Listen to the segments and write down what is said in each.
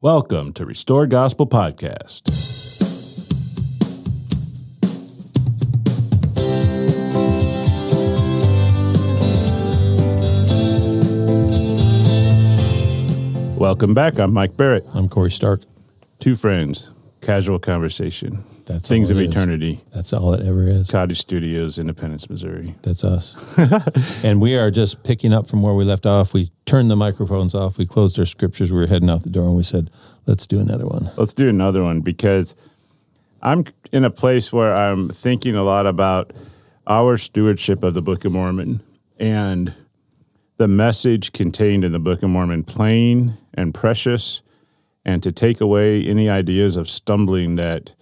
Welcome to Restore Gospel Podcast. Welcome back. I'm Mike Barrett. I'm Corey Stark. Two friends, casual conversation, That's things all of is. eternity. That's all it ever is. Cottage Studios, Independence, Missouri. That's us. and we are just picking up from where we left off. We turned the microphones off. We closed our scriptures. We were heading out the door and we said, let's do another one. Let's do another one because I'm in a place where I'm thinking a lot about our stewardship of the Book of Mormon and the message contained in the Book of Mormon, plain and precious, and to take away any ideas of stumbling that,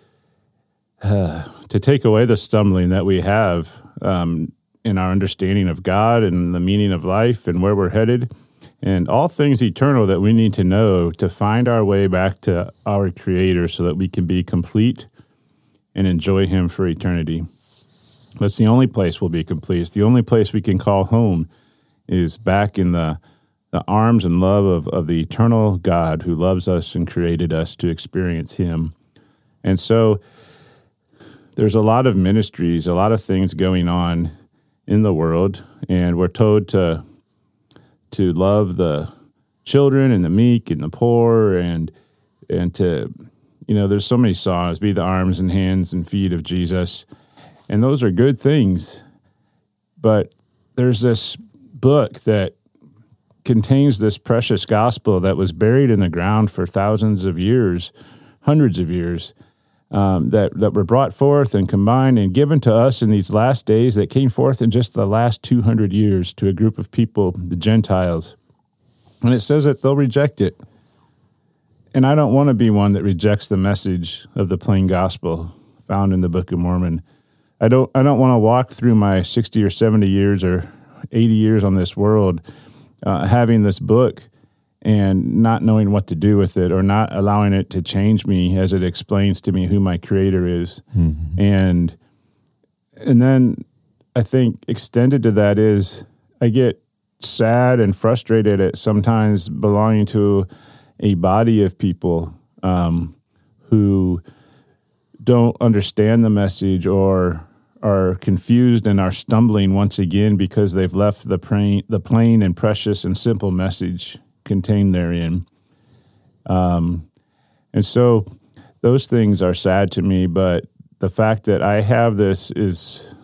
to take away the stumbling that we have um, in our understanding of God and the meaning of life and where we're headed, and all things eternal that we need to know to find our way back to our Creator so that we can be complete and enjoy Him for eternity. That's the only place we'll be complete. It's the only place we can call home is back in the the arms and love of, of the eternal God who loves us and created us to experience Him. And so there's a lot of ministries, a lot of things going on in the world, and we're told to to love the children and the meek and the poor and and to you know there's so many songs be the arms and hands and feet of Jesus. And those are good things. But there's this book that contains this precious gospel that was buried in the ground for thousands of years hundreds of years um, that that were brought forth and combined and given to us in these last days that came forth in just the last 200 years to a group of people the Gentiles. And it says that they'll reject it. And I don't want to be one that rejects the message of the plain gospel found in the Book of Mormon. I don't I don't want to walk through my 60 or 70 years or 80 years on this world uh, having this book and not knowing what to do with it or not allowing it to change me as it explains to me who my creator is. And and then I think extended to that is I get sad and frustrated at sometimes belonging to a body of people um, who don't understand the message or are confused and are stumbling once again because they've left the plain, the plain and precious and simple message contained therein. Um, and so those things are sad to me, but the fact that I have this is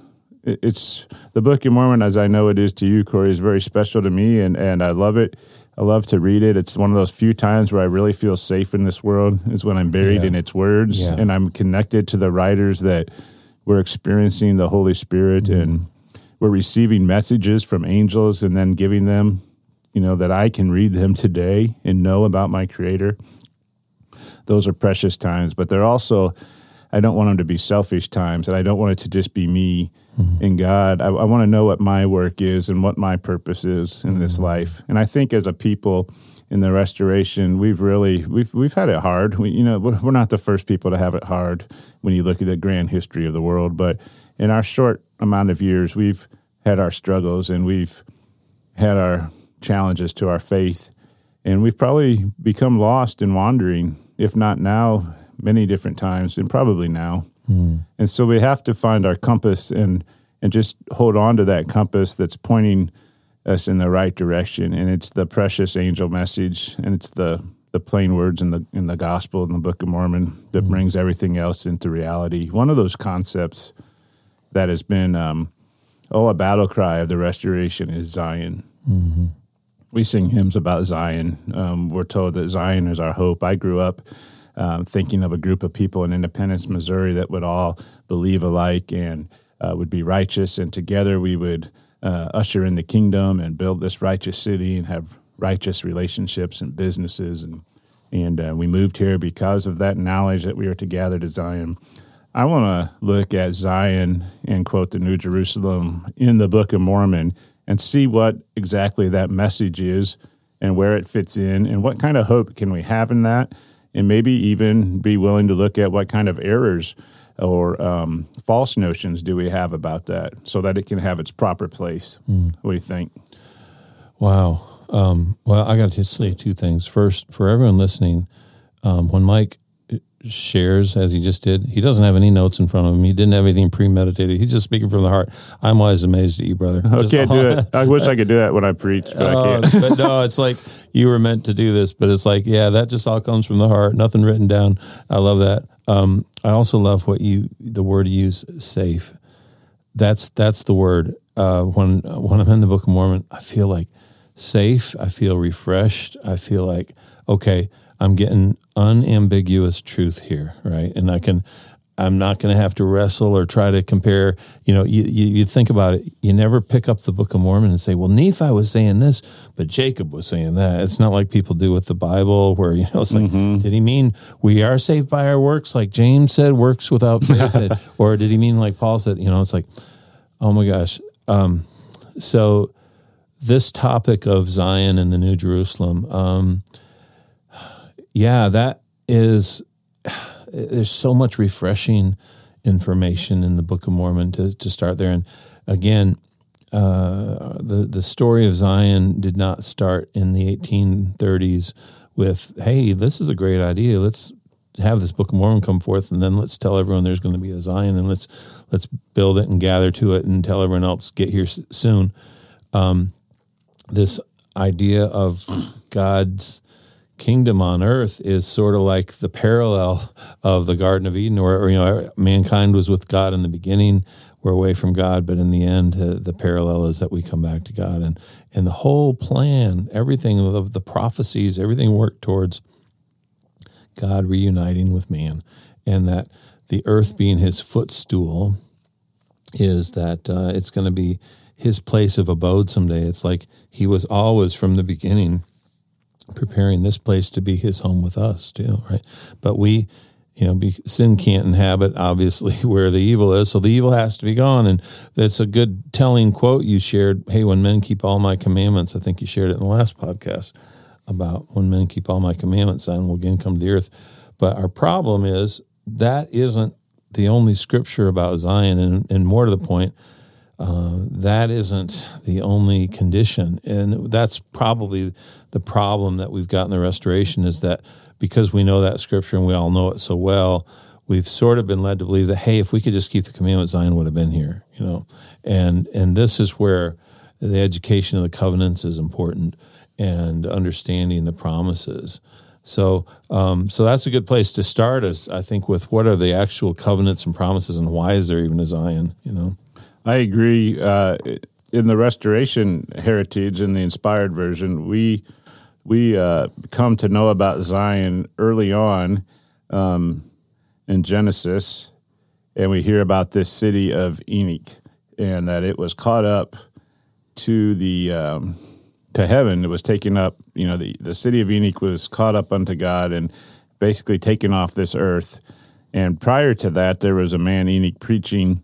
it's the Book of Mormon, as I know it is to you, Corey, is very special to me, and and I love it. I love to read it. It's one of those few times where I really feel safe in this world is when I'm buried Yeah. in its words Yeah. and I'm connected to the writers that we're experiencing the Holy Spirit and we're receiving messages from angels and then giving them, you know, that I can read them today and know about my Creator. Those are precious times, but they're also I don't want them to be selfish times, and I don't want it to just be me mm-hmm. and God. I, I want to know what my work is and what my purpose is in this mm-hmm. life. And I think as a people in the restoration, we've really we've we've had it hard. We, you know, we're, we're not the first people to have it hard when you look at the grand history of the world, but in our short amount of years, we've had our struggles and we've had our challenges to our faith, and we've probably become lost and wandering, if not now, many different times, and probably now. Hmm. And so we have to find our compass and and just hold on to that compass that's pointing us in the right direction. And it's the precious angel message, and it's the the plain words in the in the gospel in the Book of Mormon that hmm. brings everything else into reality. One of those concepts that has been um, oh a battle cry of the restoration is Zion. Mm-hmm. We sing hymns about Zion. Um, we're told that Zion is our hope. I grew up um, thinking of a group of people in Independence, Missouri, that would all believe alike and uh, would be righteous, and together we would uh, usher in the kingdom and build this righteous city and have righteous relationships and businesses. And and uh, we moved here because of that knowledge that we were to gather to Zion. I want to look at Zion and quote the New Jerusalem in the Book of Mormon and see what exactly that message is and where it fits in and what kind of hope can we have in that and maybe even be willing to look at what kind of errors or um, false notions do we have about that so that it can have its proper place. What do you think? Wow. Um, well, I got to say two things. First, for everyone listening, Um, when Mike shares as he just did, he doesn't have any notes in front of him. He didn't have anything premeditated. He's just speaking from the heart. I'm always amazed at you, brother. I Just- can't do it. I wish I could do that when I preach, but I Oh, can't. but no, it's like you were meant to do this, but it's like, yeah, that just all comes from the heart. Nothing written down. I love that. Um, I also love what you the word you use, safe. That's that's the word. Uh, when when I'm in the Book of Mormon, I feel like safe. I feel refreshed. I feel like okay, I'm getting unambiguous truth here, right? And I can. I'm not going to have to wrestle or try to compare. You know, you, you, you think about it. You never pick up the Book of Mormon and say, "Well, Nephi was saying this, but Jacob was saying that." It's not like people do with the Bible, where you know it's like, did he mean we are saved by our works, like James said, works without faith, or did he mean like Paul said? You know, it's like, oh my gosh. Um, so this topic of Zion and the New Jerusalem, um, yeah, that is there's so much refreshing information in the Book of Mormon to, to start there. And again, uh, the the story of Zion did not start in the 1830s with, "Hey, this is a great idea. Let's have this Book of Mormon come forth, and then let's tell everyone there's going to be a Zion, and let's let's build it and gather to it, and tell everyone else get here soon." Um, this idea of God's kingdom on earth is sort of like the parallel of the Garden of Eden, where you know mankind was with God in the beginning, we're away from God, but in the end, uh, the parallel is that we come back to God, and and the whole plan, everything of the prophecies, everything worked towards God reuniting with man, and that the earth being His footstool is that uh, it's going to be His place of abode someday. It's like He was always from the beginning preparing this place to be his home with us too, right? But we, you know, be, sin can't inhabit obviously where the evil is, so the evil has to be gone. And that's a good telling quote you shared. Hey, when men keep all my commandments, I think you shared it in the last podcast about when men keep all my commandments, Zion will again come to the earth. But our problem is that isn't the only scripture about Zion, and, and more to the point, uh, that isn't the only condition. And that's probably the problem that we've got in the restoration is that because we know that scripture and we all know it so well, we've sort of been led to believe that, hey, if we could just keep the commandments, Zion would have been here, you know. And and this is where the education of the covenants is important and understanding the promises. So, um, so that's a good place to start. Is I think with what are the actual covenants and promises, and why is there even a Zion? You know. I agree. Uh, in the Restoration heritage, in the inspired version, we we uh, come to know about Zion early on um, in Genesis, and we hear about this city of Enoch, and that it was caught up to the um, to heaven. It was taken up. You know, the the city of Enoch was caught up unto God and basically taken off this earth. And prior to that, there was a man Enoch preaching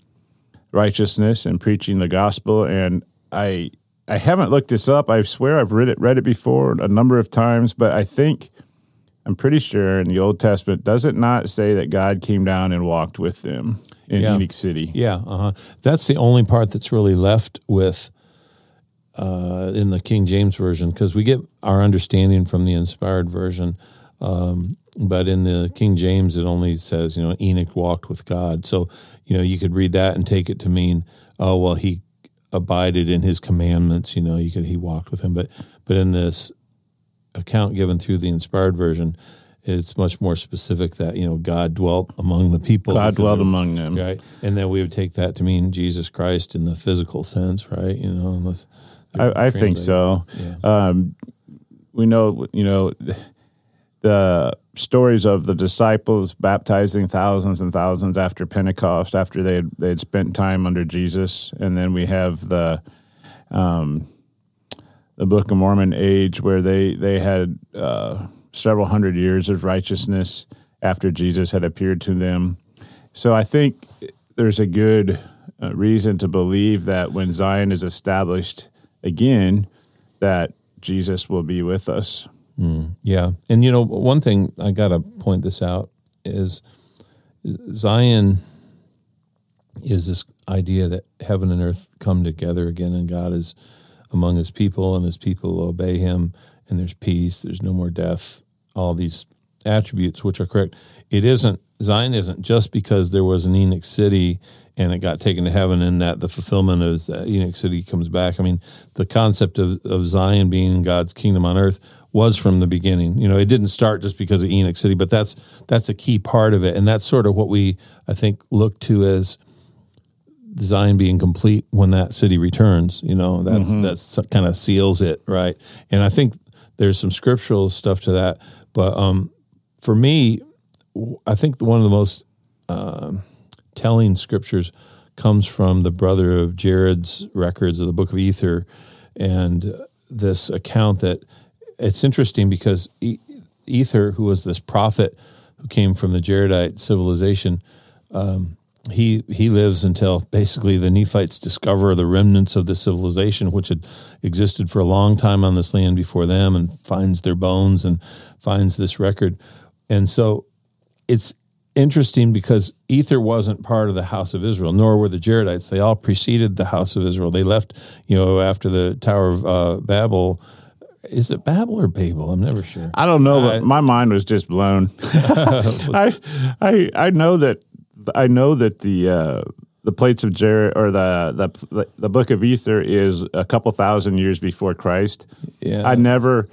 righteousness and preaching the gospel. And I I haven't looked this up. I swear I've read it read it before a number of times, but I think I'm pretty sure in the Old Testament does it not say that God came down and walked with them in Yeah. Enoch City? Yeah, uh-huh. that's the only part that's really left with uh, in the King James version because we get our understanding from the inspired version, um, but in the King James it only says you know Enoch walked with God. So you know you could read that and take it to mean oh well he abided in his commandments. You know you could he walked with him, but but in this account given through the inspired version. It's much more specific that you know God dwelt among the people. God dwelt among them. right? And then we would take that to mean Jesus Christ in the physical sense, right? You know, unless I, I think so. Yeah. Um, we know, you know, the stories of the disciples baptizing thousands and thousands after Pentecost, after they had, they had spent time under Jesus, and then we have the um, the Book of Mormon age where they they had uh, several hundred years of righteousness after Jesus had appeared to them. So I think there's a good uh, reason to believe that when Zion is established again, that Jesus will be with us. Mm, yeah. And you know, one thing I got to point this out is Zion is this idea that heaven and earth come together again and God is among his people and his people obey him and there's peace, there's no more death, all these attributes, which are correct. It isn't Zion isn't just because there was an Enoch city and it got taken to heaven, and that the fulfillment of Enoch city comes back. I mean, the concept of, of Zion being God's kingdom on earth was from the beginning. You know, it didn't start just because of Enoch city, but that's that's a key part of it, and that's sort of what we I think look to as Zion being complete when that city returns. You know, that's Mm-hmm. that's kind of seals it, right? And I think there's some scriptural stuff to that, but um, for me, I think one of the most um, telling scriptures comes from the brother of Jared's records of the Book of Ether, and this account that it's interesting because Ether, who was this prophet who came from the Jaredite civilization, he he lives until basically the Nephites discover the remnants of the civilization which had existed for a long time on this land before them and finds their bones and finds this record. And so it's interesting because Ether wasn't part of the house of Israel, nor were the Jaredites. They all preceded the house of Israel. They left, you know, after the Tower of uh, Babel. Is it Babel or Babel? I'm never sure. I don't know, but my mind was just blown. I, I, I know that I know that the uh, the plates of Jared or the, the the book of Ether is a couple thousand years before Christ. Yeah. I never,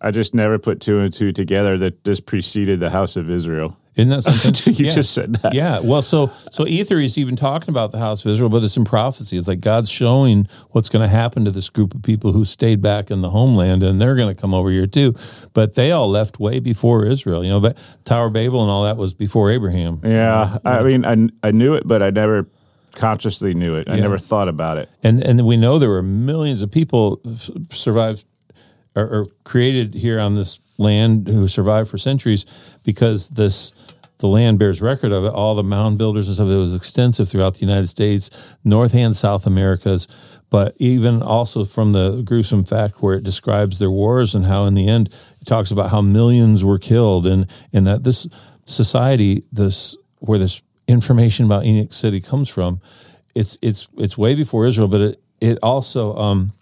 I just never put two and two together that this preceded the house of Israel. Isn't that something? You just said that. Yeah. Well, so so Ether is even talking about the house of Israel, but it's in prophecy. It's like God's showing what's going to happen to this group of people who stayed back in the homeland, and they're going to come over here too. But they all left way before Israel. You know, but Tower of Babel and all that was before Abraham. Yeah, I mean, I I knew it, but I never consciously knew it. I Yeah. never thought about it. and and we know there were millions of people survived or, or created here on this land who survived for centuries because this the land bears record of it. All the mound builders and stuff. It was extensive throughout the United States, North and South Americas, but even also from the gruesome fact where it describes their wars and how in the end it talks about how millions were killed and and that this society this where this information about Enoch City comes from it's it's it's way before Israel, but it it also um,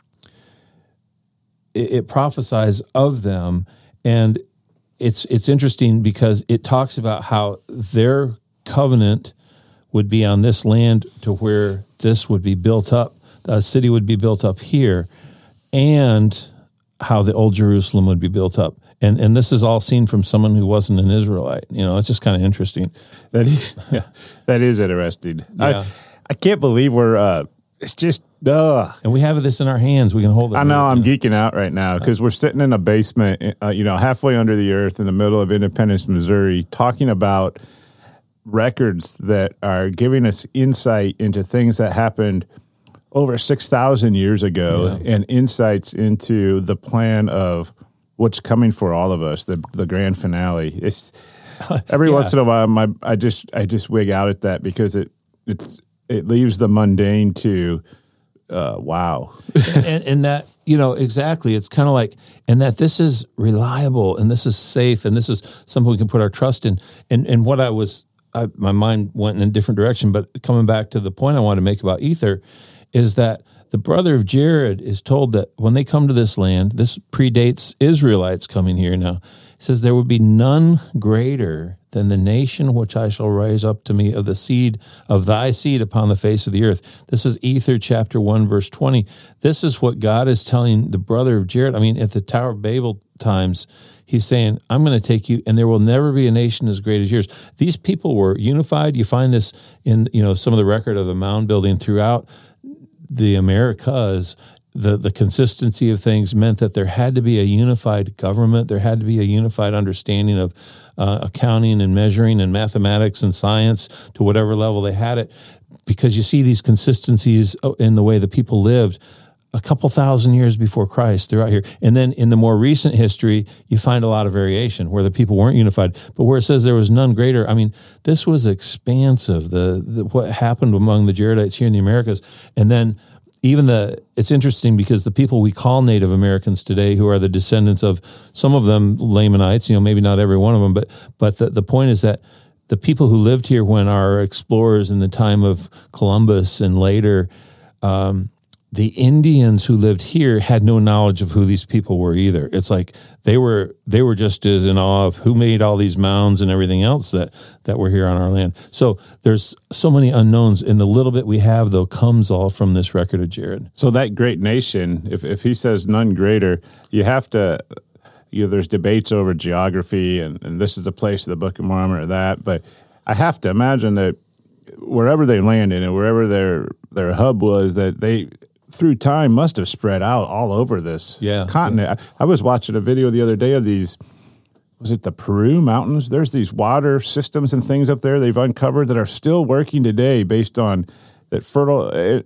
it, it prophesies of them, and it's it's interesting because it talks about how their covenant would be on this land to where this would be built up, a city would be built up here, and how the old Jerusalem would be built up. And, and this is all seen from someone who wasn't an Israelite. You know, it's just kind of interesting. That is, yeah, that is interesting. Yeah. I I can't believe we're. Uh, it's just. Ugh. And we have this in our hands. We can hold it. I know right I'm now. geeking out right now because we're sitting in a basement, uh, you know, halfway under the earth in the middle of Independence, Missouri, talking about records that are giving us insight into things that happened over 6,000 years ago and insights into the plan of what's coming for all of us, the, the grand finale. It's every Yeah. once in a while, my, I just, I just wig out at that because it, it's, it leaves the mundane to, uh, wow. and, and that you know exactly it's kind of like and that this is reliable and this is safe and this is something we can put our trust in and and what i was I, my mind went in a different direction but coming back to the point i want to make about ether is that the brother of jared is told that when they come to this land this predates israelites coming here now he says there would be none greater than the nation which I shall raise up to me of the seed of thy seed upon the face of the earth. This is Ether chapter 1, verse 20. This is what God is telling the brother of Jared. I mean, at the Tower of Babel times, he's saying, I'm going to take you, and there will never be a nation as great as yours. These people were unified. You find this in, you know, some of the record of the mound building throughout the Americas, the, the consistency of things meant that there had to be a unified government. There had to be a unified understanding of uh, accounting and measuring and mathematics and science to whatever level they had it. Because you see these consistencies uh, in the way the people lived a couple thousand years before Christ throughout here. And then in the more recent history, you find a lot of variation where the people weren't unified. But where it says there was none greater, I mean, this was expansive. The, the what happened among the Jaredites here in the Americas, and then even the it's interesting because the people we call Native Americans today, who are the descendants of some of them Lamanites, you know, maybe not every one of them, but but the, the point is that the people who lived here when our explorers in the time of Columbus and later um, the Indians who lived here had no knowledge of who these people were either. It's like they were they were just as in awe of who made all these mounds and everything else that that were here on our land. So there's so many unknowns, and the little bit we have though comes all from this record of Jared. So that great nation, if if he says none greater, you have to. You know, there's debates over geography, and, and this is the place of the Book of Mormon or that, but I have to imagine that wherever they landed and wherever their their hub was, that they through time must have spread out all over this Yeah. continent. I, I was watching a video the other day of these. Was it the Peru mountains? There's these water systems and things up there they've uncovered that are still working today, based on that fertile. Eh,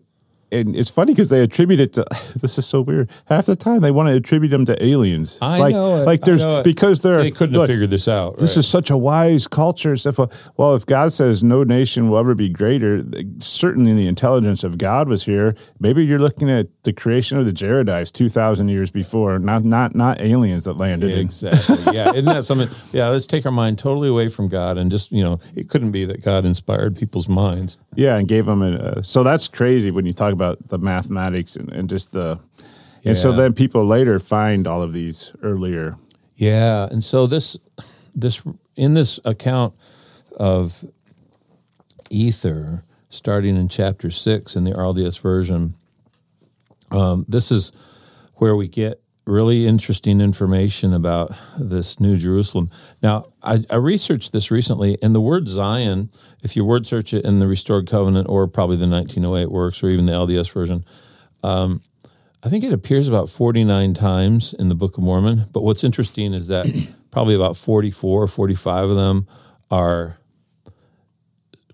And it's funny because they attribute it to this is so weird. Half the time they want to attribute them to aliens. I like, know it. Like there's because they're They couldn't look, have figured this out. this right? is such a wise culture stuff. Well, if God says no nation will ever be greater, certainly the intelligence of God was here. Maybe you're looking at the creation of the Jaredites two thousand years before, not not not aliens that landed. in- Exactly. Yeah. Isn't that something? Yeah. Let's take our mind totally away from God and just, you know, it couldn't be that God inspired people's minds. Yeah, and gave them a. Uh, so that's crazy when you talk about the mathematics and, and just the. And so then people later find all of these earlier. Yeah. And so this, this, in this account of ether, starting in chapter six in the RLDS version, um, this is where we get really interesting information about this New Jerusalem. Now, I, I researched this recently, and the word Zion, if you word search it in the Restored Covenant or probably the 1908 works or even the LDS version, um, I think it appears about 49 times in the Book of Mormon. But what's interesting is that probably about 44 or 45 of them are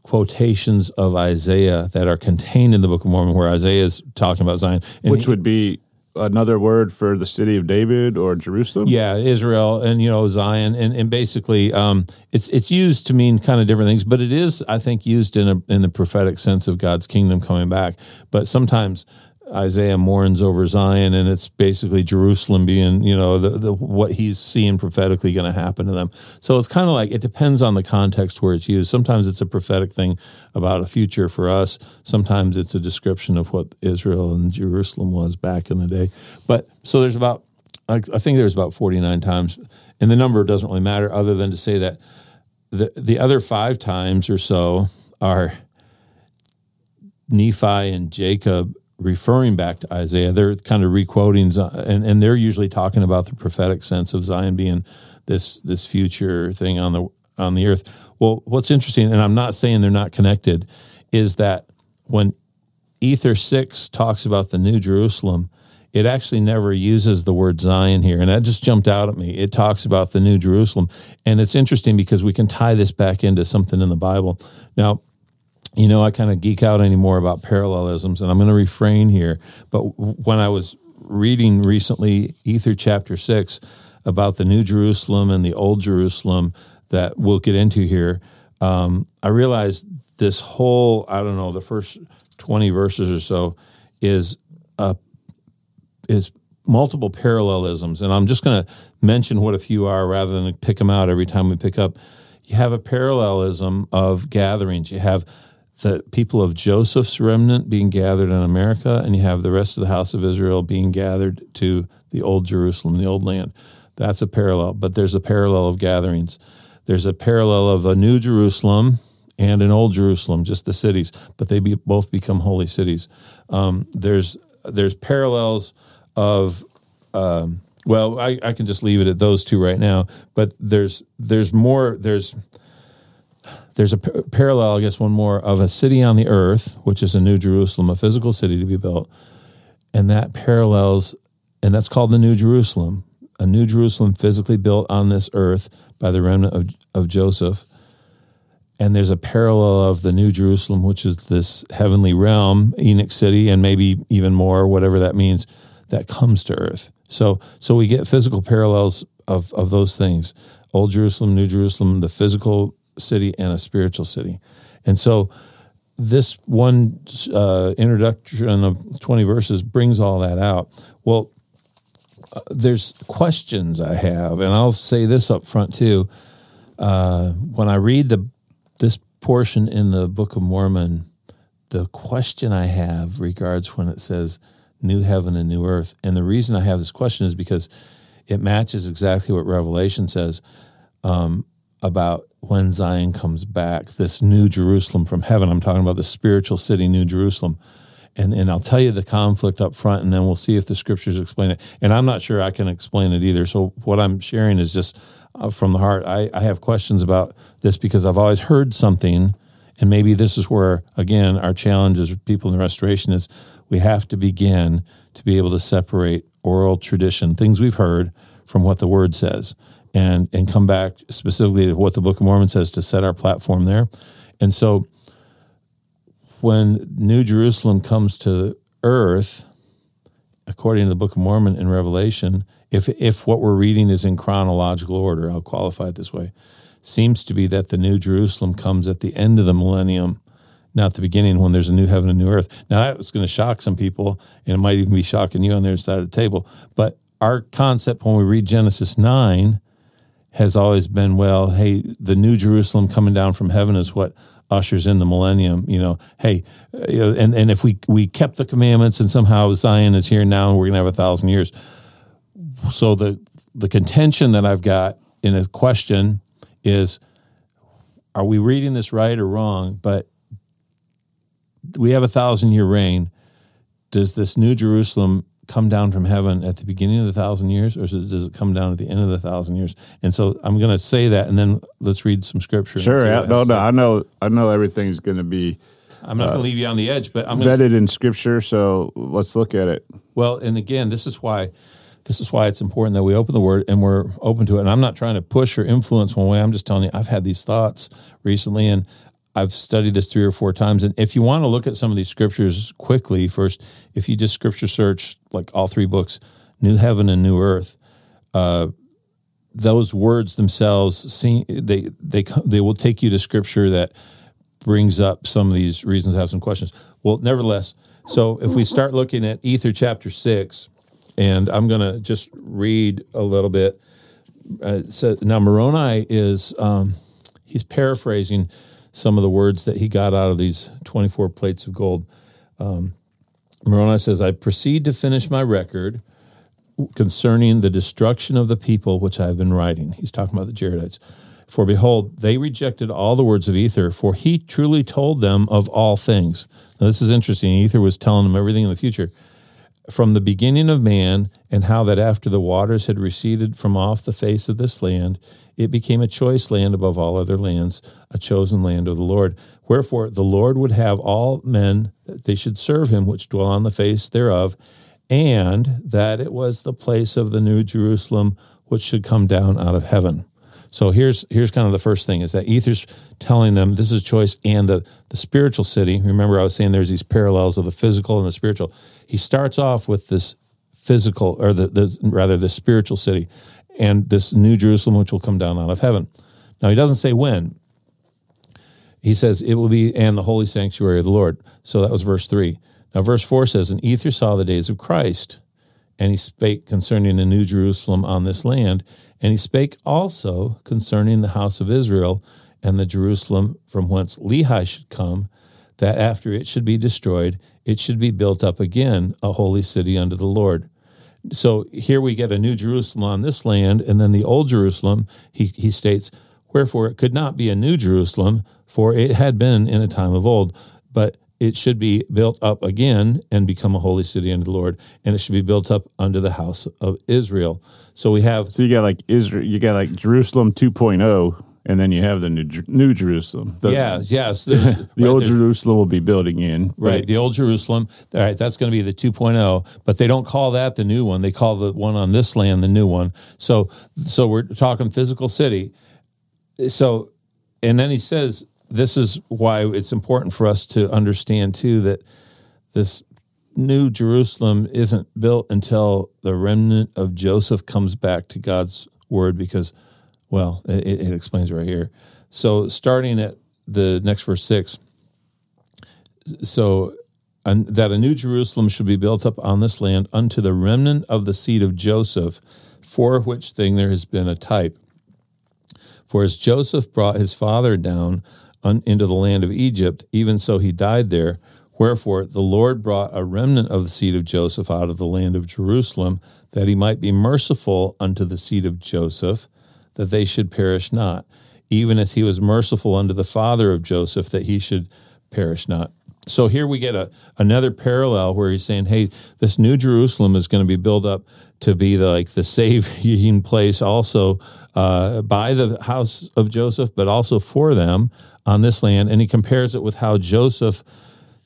quotations of Isaiah that are contained in the Book of Mormon, where Isaiah is talking about Zion. And which would be another word for the city of David or Jerusalem. Yeah, Israel and you know Zion and and basically um, it's it's used to mean kind of different things, but it is I think used in a in the prophetic sense of God's kingdom coming back. But sometimes Isaiah mourns over Zion, and it's basically Jerusalem being you know the, the what he's seeing prophetically going to happen to them. So it's kind of like it depends on the context where it's used. Sometimes it's a prophetic thing about a future for us. Sometimes it's a description of what Israel and Jerusalem was back in the day. But so there's about I, I think there's about 49 times, and the number doesn't really matter other than to say that the the other five times or so are Nephi and Jacob referring back to Isaiah. They're kind of requoting, and, and they're usually talking about the prophetic sense of Zion being this this future thing on the on the earth. Well, what's interesting, and I'm not saying they're not connected, is that when Ether six talks about the New Jerusalem, it actually never uses the word Zion here, and that just jumped out at me. It talks about the New Jerusalem, and it's interesting because we can tie this back into something in the Bible. Now, you know, I kind of geek out anymore about parallelisms, and I'm going to refrain here. But when I was reading recently Ether chapter six about the New Jerusalem and the Old Jerusalem that we'll get into here, um, I realized this whole, I don't know, the first 20 verses or so is a is multiple parallelisms, and I'm just going to mention what a few are rather than pick them out every time we pick up. You have a parallelism of gatherings. You have the people of Joseph's remnant being gathered in America, and you have the rest of the house of Israel being gathered to the old Jerusalem, the old land. That's a parallel, but there's a parallel of gatherings. There's a parallel of a new Jerusalem and an old Jerusalem, just the cities, but they be, both become holy cities. Um, there's there's parallels of um, well, I, I can just leave it at those two right now. But there's there's more there's there's a par- parallel, I guess, one more of a city on the earth, which is a new Jerusalem, a physical city to be built, and that parallels, and that's called the New Jerusalem, a new Jerusalem physically built on this earth by the remnant of, of Joseph. And there's a parallel of the New Jerusalem, which is this heavenly realm, Enoch City, and maybe even more, whatever that means, that comes to earth. So, so we get physical parallels of, of those things Old Jerusalem, New Jerusalem, the physical city, and a spiritual city. And so, this one uh, introduction of 20 verses brings all that out. Well, uh, there's questions I have, and I'll say this up front too. Uh, when I read the this portion in the Book of Mormon, the question I have regards when it says new heaven and new earth. And the reason I have this question is because it matches exactly what Revelation says um, about when Zion comes back, this new Jerusalem from heaven. I'm talking about the spiritual city, New Jerusalem. And, and I'll tell you the conflict up front, and then we'll see if the scriptures explain it. And I'm not sure I can explain it either. So what I'm sharing is just uh, from the heart. I, I have questions about this because I've always heard something, and maybe this is where again our challenge as people in the restoration is we have to begin to be able to separate oral tradition, things we've heard, from what the Word says, and and come back specifically to what the Book of Mormon says to set our platform there. And so, when New Jerusalem comes to earth, according to the Book of Mormon and Revelation, if if what we're reading is in chronological order, I'll qualify it this way, seems to be that the New Jerusalem comes at the end of the millennium, not the beginning when there's a new heaven and new earth. Now that's going to shock some people, and it might even be shocking you on the other side of the table. But our concept when we read Genesis nine has always been, well, hey, the New Jerusalem coming down from heaven is what ushers in the millennium. You know, hey, you know, and and if we we kept the commandments and somehow Zion is here now and we're going to have a thousand years. So the the contention that I've got in a question is are we reading this right or wrong? But we have a thousand year reign. Does this new Jerusalem come down from heaven at the beginning of the thousand years or does it come down at the end of the thousand years and so I'm going to say that and then let's read some scripture sure no no I know I know everything's going to be I'm not uh, going to leave you on the edge but I'm vetted in scripture so let's look at it well and again this is why this is why it's important that we open the word and we're open to it. And I'm not trying to push or influence one way. I'm just telling you, I've had these thoughts recently and I've studied this three or four times. And if you want to look at some of these scriptures quickly, first, if you just scripture search like all three books, New Heaven and New Earth, uh, those words themselves, see, they they they will take you to scripture that brings up some of these reasons. I have some questions. Well, nevertheless, so if we start looking at Ether chapter six, and I'm going to just read a little bit. Uh, so now Moroni is um, he's paraphrasing some of the words that he got out of these 24 plates of gold. Um, Moroni says, "I proceed to finish my record." Concerning the destruction of the people which I have been writing. He's talking about the Jaredites. For behold, they rejected all the words of Ether, for he truly told them of all things. Now, this is interesting. Ether was telling them everything in the future from the beginning of man, and how that after the waters had receded from off the face of this land, it became a choice land above all other lands, a chosen land of the Lord. Wherefore the Lord would have all men that they should serve him which dwell on the face thereof, and that it was the place of the new Jerusalem which should come down out of heaven. So here's here's kind of the first thing is that Ether's telling them this is choice and the the spiritual city. Remember, I was saying there's these parallels of the physical and the spiritual. He starts off with this physical or the, the rather the spiritual city and this new Jerusalem which will come down out of heaven. Now he doesn't say when. He says it will be and the holy sanctuary of the Lord. So that was verse three. Now verse four says, And Ether saw the days of Christ, and he spake concerning the new Jerusalem on this land, and he spake also concerning the house of Israel and the Jerusalem from whence Lehi should come, that after it should be destroyed, it should be built up again, a holy city unto the Lord. So here we get a new Jerusalem on this land, and then the old Jerusalem, he, he states, Wherefore it could not be a new Jerusalem, for it had been in a time of old, but it should be built up again and become a holy city unto the Lord, and it should be built up unto the house of Israel. So we have. So you got like Israel, you got like Jerusalem 2.0, and then you have the new, new Jerusalem. The, yeah, yes. the right, old Jerusalem will be building in. Right, the old Jerusalem. All right, that's going to be the 2.0, but they don't call that the new one. They call the one on this land the new one. So, so we're talking physical city. So, and then he says this is why it's important for us to understand too that this new Jerusalem isn't built until the remnant of Joseph comes back to God's word because, well, it, it explains right here. So starting at the next verse six, so that a new Jerusalem should be built up on this land unto the remnant of the seed of Joseph, for which thing there has been a type. For as Joseph brought his father down into the land of Egypt, even so he died there. Wherefore the Lord brought a remnant of the seed of Joseph out of the land of Jerusalem, that he might be merciful unto the seed of Joseph, that they should perish not, even as he was merciful unto the father of Joseph, that he should perish not. So here we get a another parallel where he's saying, "Hey, this new Jerusalem is going to be built up to be the, like the saving place, also uh, by the house of Joseph, but also for them on this land." And he compares it with how Joseph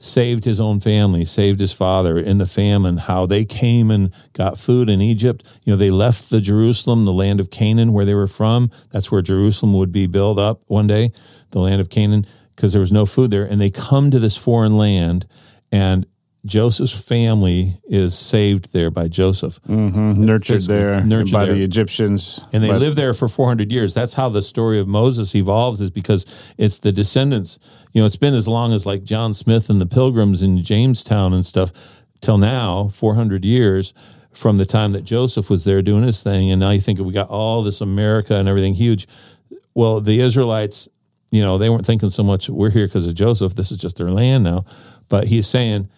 saved his own family, saved his father in the famine, how they came and got food in Egypt. You know, they left the Jerusalem, the land of Canaan where they were from. That's where Jerusalem would be built up one day, the land of Canaan, because there was no food there. And they come to this foreign land and Joseph's family is saved there by Joseph. Mm-hmm. Nurtured there nurtured by there. the Egyptians. And they live there for 400 years. That's how the story of Moses evolves, is because it's the descendants. You know, it's been as long as like John Smith and the Pilgrims in Jamestown and stuff till now, 400 years from the time that Joseph was there doing his thing. And now you think we got all this America and everything huge. Well, the Israelites, you know, they weren't thinking so much, we're here because of Joseph. This is just their land now. But he's saying,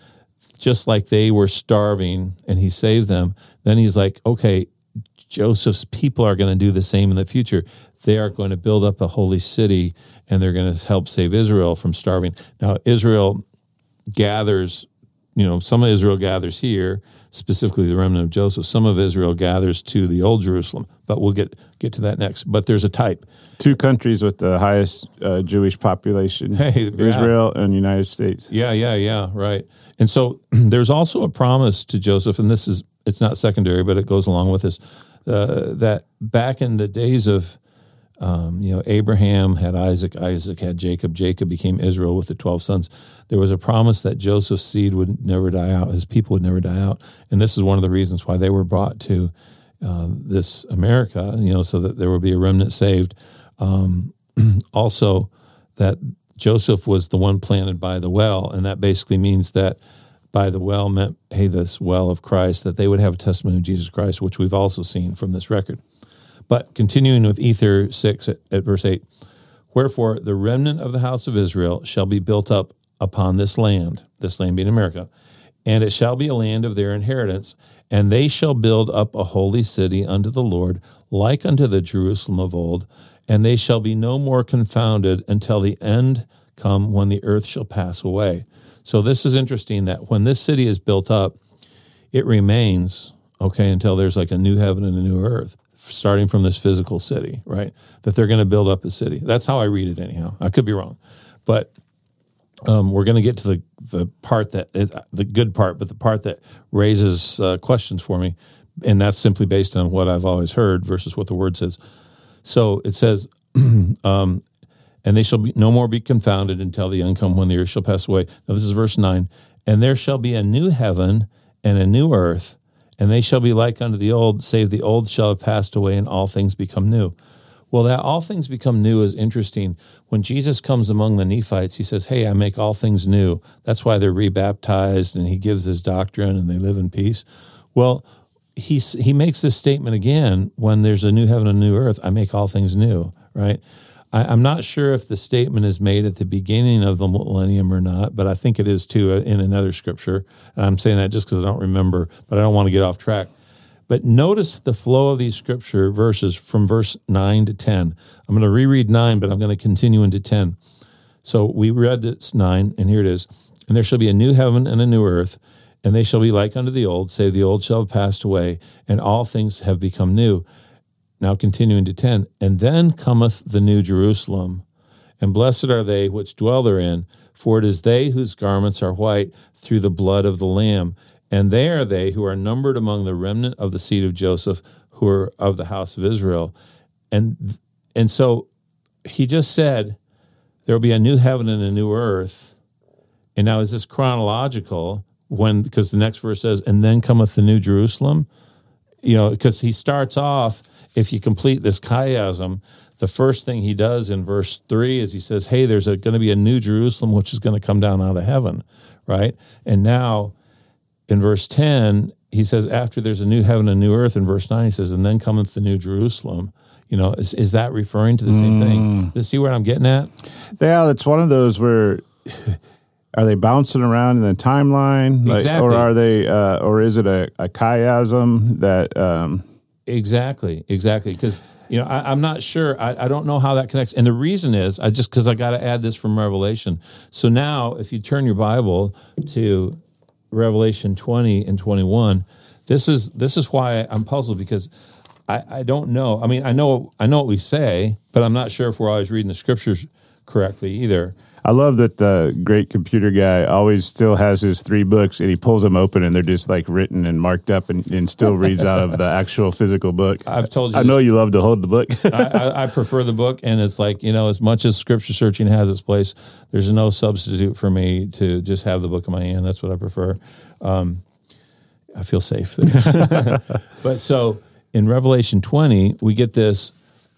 just like they were starving and he saved them, then he's like, okay, Joseph's people are going to do the same in the future. They are going to build up a holy city and they're going to help save Israel from starving. Now, Israel gathers, you know, some of Israel gathers here, specifically the remnant of Joseph. Some of Israel gathers to the old Jerusalem, but we'll get get to that next. But there's a type. two countries with the highest uh, Jewish population: Hey, yeah. Israel and United States. Yeah, yeah, yeah, right. And so there's also a promise to Joseph, and this is it's not secondary, but it goes along with this. Uh, that back in the days of um, you know Abraham had Isaac, Isaac had Jacob, Jacob became Israel with the twelve sons. There was a promise that Joseph's seed would never die out, his people would never die out, and this is one of the reasons why they were brought to uh, this America, you know, so that there would be a remnant saved. Um, also, that Joseph was the one planted by the well, and that basically means that by the well meant, hey, this well of Christ, that they would have a testimony of Jesus Christ, which we've also seen from this record. But continuing with Ether 6 at, at verse 8, wherefore the remnant of the house of Israel shall be built up upon this land, this land being America, and it shall be a land of their inheritance, and they shall build up a holy city unto the Lord, like unto the Jerusalem of old, and they shall be no more confounded until the end come when the earth shall pass away. So this is interesting that when this city is built up, it remains okay until there's like a new heaven and a new earth starting from this physical city right? That they're going to build up a city. That's how i read it anyhow. I could be wrong. But um, we're going to get to the, the part that is the good part but the part that raises uh, questions for me and that's simply based on what i've always heard versus what the word says. So it says um, and they shall be no more be confounded until the end come when the earth shall pass away. Now this is verse nine. And there shall be a new heaven and a new earth, and they shall be like unto the old, save the old shall have passed away, and all things become new. Well, that all things become new is interesting. When Jesus comes among the Nephites, he says, Hey, I make all things new. That's why they're rebaptized, and he gives his doctrine and they live in peace. Well, he, he makes this statement again when there's a new heaven and a new earth. I make all things new, right? I, I'm not sure if the statement is made at the beginning of the millennium or not, but I think it is too uh, in another scripture. And I'm saying that just because I don't remember, but I don't want to get off track. But notice the flow of these scripture verses from verse 9 to 10. I'm going to reread 9, but I'm going to continue into 10. So we read this 9, and here it is. And there shall be a new heaven and a new earth, and they shall be like unto the old, save the old shall have passed away, and all things have become new. Now continuing to 10. And then cometh the new Jerusalem, and blessed are they which dwell therein, for it is they whose garments are white through the blood of the Lamb. And they are they who are numbered among the remnant of the seed of Joseph, who are of the house of Israel. And and so he just said there will be a new heaven and a new earth. And now is this chronological when because the next verse says, and then cometh the new Jerusalem? You know, because he starts off, if you complete this chiasm, the first thing he does in verse three is he says, Hey, there's going to be a new Jerusalem which is going to come down out of heaven, right? And now in verse 10, he says, After there's a new heaven and new earth, in verse 9, he says, And then cometh the new Jerusalem. You know, is, is that referring to the same thing? You see where I'm getting at? Yeah, it's one of those where are they bouncing around in the timeline, like, Exactly. or are they, uh, or is it a, a chiasm that? Um, Exactly, exactly. Because you know, I, I'm not sure. I, I don't know how that connects, and the reason is I just because I got to add this from Revelation. So now, if you turn your Bible to Revelation 20 and 21, this is this is why I'm puzzled because I, I don't know. I mean, I know I know what we say, but I'm not sure if we're always reading the scriptures correctly either. I love that the great computer guy always still has his three books and he pulls them open and they're just like written and marked up and, and still reads out of the actual physical book. I've told you I this know you love to hold the book. I, I, I prefer the book, and it's like you know, as much as scripture searching has its place, there's no substitute for me to just have the book in my hand. That's what I prefer. Um, I feel safe. there. but so in Revelation 20, we get this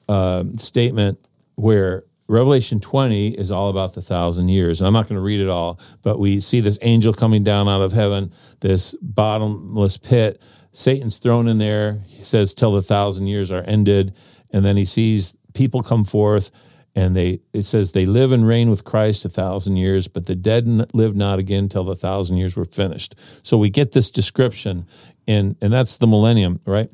uh, statement where Revelation 20 is all about the thousand years. And I'm not going to read it all, but we see this angel coming down out of heaven, this bottomless pit. Satan's thrown in there. He says, till the thousand years are ended. And then he sees people come forth and they it says they live and reign with Christ a thousand years, but the dead live not again till the thousand years were finished. So we get this description in and that's the millennium, right?